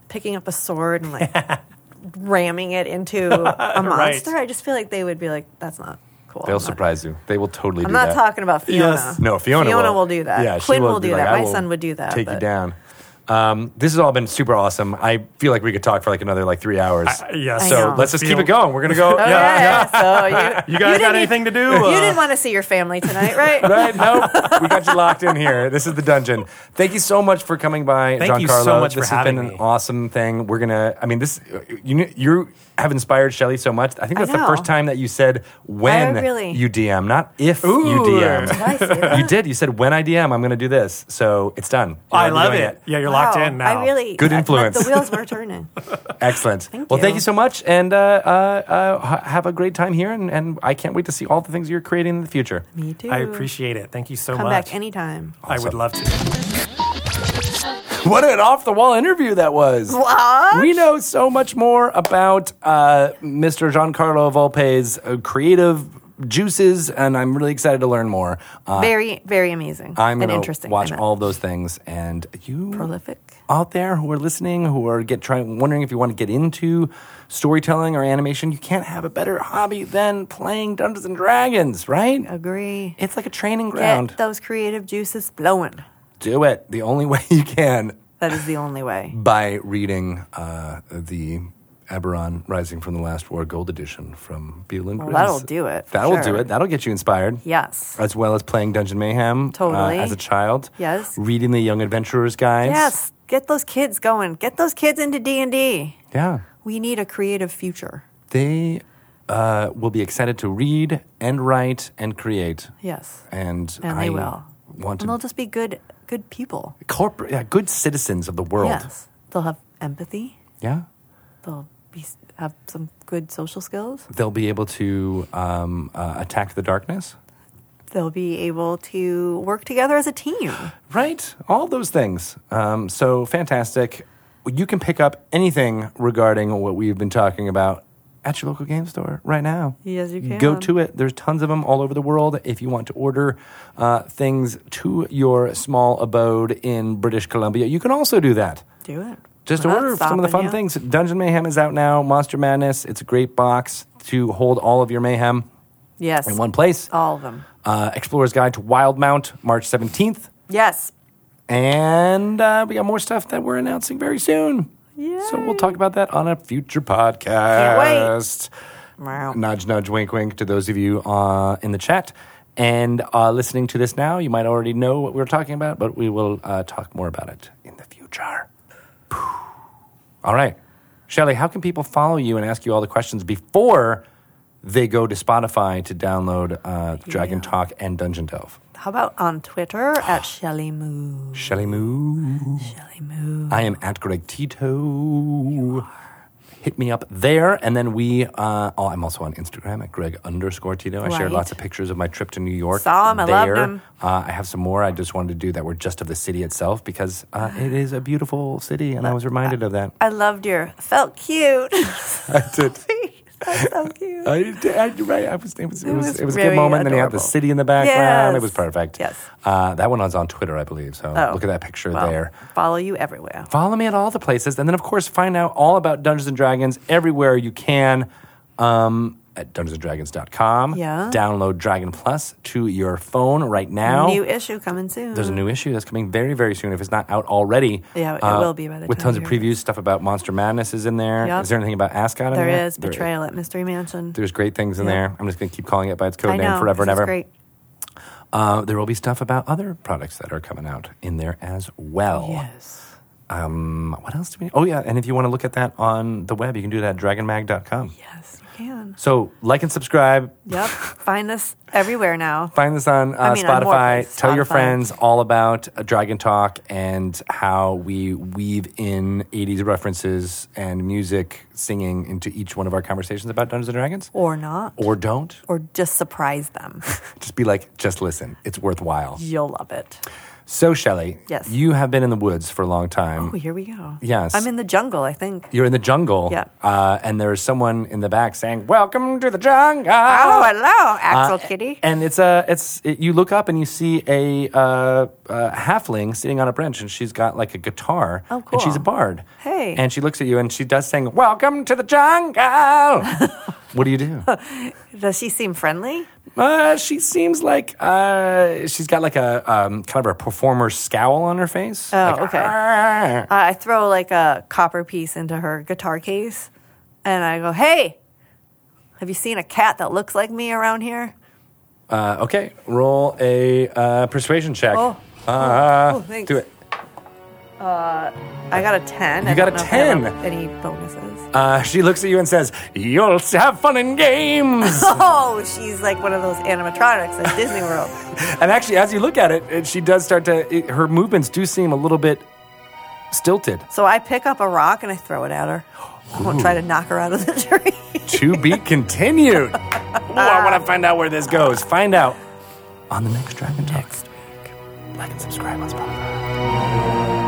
picking up a sword and like ramming it into a monster. I just feel like they would be like, "That's not cool." They'll I'm not- surprise you. They will totally do that. I'm not that. talking about Fiona. Yes. No, Fiona, Fiona will. will do that. Yeah, Quinn will be do like, that. I My will son would do that, Take you down. Um, this has all been super awesome. I feel like we could talk for like another like three hours. I- yes. I so know. let's just keep it going. We're gonna go. Okay, yeah, so you, You guys didn't got anything to do? You Uh, didn't want to see your family tonight, right? Right? No, we got you locked in here. This is the dungeon. Thank you so much for coming by, Thank you so much for this has been having an awesome thing. We're gonna. I mean, this you you have inspired Shelly so much. I think I that's the first time that you said when I really- you DM, not if you DM. Did I say that? You did. You said when I DM, I'm going to do this. So it's done. You're I love doing it. Yeah, you're locked Wow, in now. I really Good I- the- influence. The wheels were turning. Excellent. Thank well, thank you. you so much, and uh, uh, uh, have a great time here. And, and I can't wait to see all the things you're creating in the future. Me too. I appreciate it. Thank you so Come much. Come back anytime. I would love to. What an off the wall interview that was. What? We know so much more about uh, Mr. Giancarlo Volpe's uh, creative juices, and I'm really excited to learn more. Uh, Very, very amazing I'm and interesting. watch all of those things, and you prolific. out there who are listening, who are get trying wondering if you want to get into storytelling or animation, you can't have a better hobby than playing Dungeons and Dragons, right? Agree. It's like a training ground. Get those creative juices flowing. Do it the only way you can That is the only way. by reading uh, the Eberron Rising from the Last War Gold Edition from Beadle and Well, that'll do it, That'll do it. That'll get you inspired. Yes. As well as playing Dungeon Mayhem uh, as a child. Yes. Reading the Young Adventurers guides. Yes. Get those kids going. Get those kids into D and D. Yeah. We need a creative future. They uh, will be excited to read and write and create. Yes. And, And I they will. want to And they'll just be good, good people. corporate, yeah, good citizens of the world. Yes. They'll have empathy. Yeah. They'll be have some good social skills. They'll be able to um, uh, attack the darkness. They'll be able to work together as a team. Right. All those things. Um, so fantastic. You can pick up anything regarding what we've been talking about at your local game store right now. Yes, you can. Go to it. There's tons of them all over the world. If you want to order uh, things to your small abode in British Columbia, you can also do that. Do it. Just We're order some of the fun you. things. Dungeon Mayhem is out now. Monster Madness. It's a great box to hold all of your mayhem Yes. in one place. All of them. Uh, Explorer's Guide to Wildemount, March 17th. Yes. And uh, we got more stuff that we're announcing very soon. So we'll talk about that on a future podcast. Wow. Nudge, nudge, wink, wink to those of you uh, in the chat. And uh, listening to this now, you might already know what we're talking about, but we will uh, talk more about it in the future. All right. Shelly, how can people follow you and ask you all the questions before they go to Spotify to download uh, Dragon Yeah. Talk and Dungeon Delve? How about on Twitter at Shelly Moo? Shelly Moo. Shelly Moo. I am at Greg Tito. Hit me up there, and then we. Uh, oh, I'm also on Instagram at Greg underscore Tito. I shared lots of pictures of my trip to New York. Saw 'em, I loved there. 'em. Uh, I have some more. I just wanted to do that were just of the city itself because uh, it is a beautiful city, and I was reminded of that. I loved your felt cute. I did. That's so cute. I, I, right, I was, it was, it It was, was it was a good moment. Then you have the city in the background. It was perfect. Yes. Uh, that one was on Twitter, I believe. So Oh. look at that picture Well, there. Follow you everywhere. Follow me at all the places. And then, of course, find out all about Dungeons and Dragons everywhere you can um, at dungeonsanddragons.com. Yeah. Download Dragon Plus to your phone right now. New issue coming soon. There's a new issue that's coming very, very soon if it's not out already. Uh, Yeah, it will be by the time. With tons of previews, stuff about Monster Madness is in there. Yep. Is there anything about Ascot in There there? is betrayal at Mystery Mansion. There's great things in Yeah. there. I'm just going to keep calling it by its code I name know. forever and ever. Great. Uh, there will be stuff about other products that are coming out in there as well. Yes. Um, what else do we? Oh yeah, and if you want to look at that on the web, you can do that at dragonmag.com. Yes, can. So like and subscribe. Yep. Find us everywhere now. Find this on uh, I mean, on more Spotify. Tell your friends all about uh, Dragon Talk and how we weave in 80s references and music singing into each one of our conversations about Dungeons and Dragons. Or not. Or don't. Or just surprise them. Just be like, just listen. It's worthwhile. You'll love it. So, Shelley, Yes. you have been in the woods for a long time. Oh, here we go. Yes. I'm in the jungle, I think. You're in the jungle. Yeah. Uh, and there's someone in the back saying, Welcome to the jungle. Oh, hello, Axel Uh, Kitty. And it's a, it's it, you look up and you see a uh, uh, halfling sitting on a bench, and she's got like a guitar, Oh, and she's a bard. Hey. and she looks at you and she does sing, "Welcome to the jungle." what do you do? Does she seem friendly? Uh, she seems like uh, she's got like a um, kind of a performer scowl on her face. Oh, Like, okay. Uh, I throw like a copper piece into her guitar case, and I go, "Hey, have you seen a cat that looks like me around here?" Uh, okay, roll a uh, persuasion check. Oh. Uh, Oh, thanks. do it. I got a ten. You I got don't a know if I have 10. Any bonuses? Uh, she looks at you and says, "You'll have fun in games." Oh, she's like one of those animatronics at Disney World. and actually, as you look at it, it she does start to. It, her movements do seem a little bit stilted. So I pick up a rock and I throw it at her. I won't try to knock her out of the tree. to be continued. Ooh, I want to find out where this goes. Find out on the next Dragon Talk. Next like and subscribe on Spotify.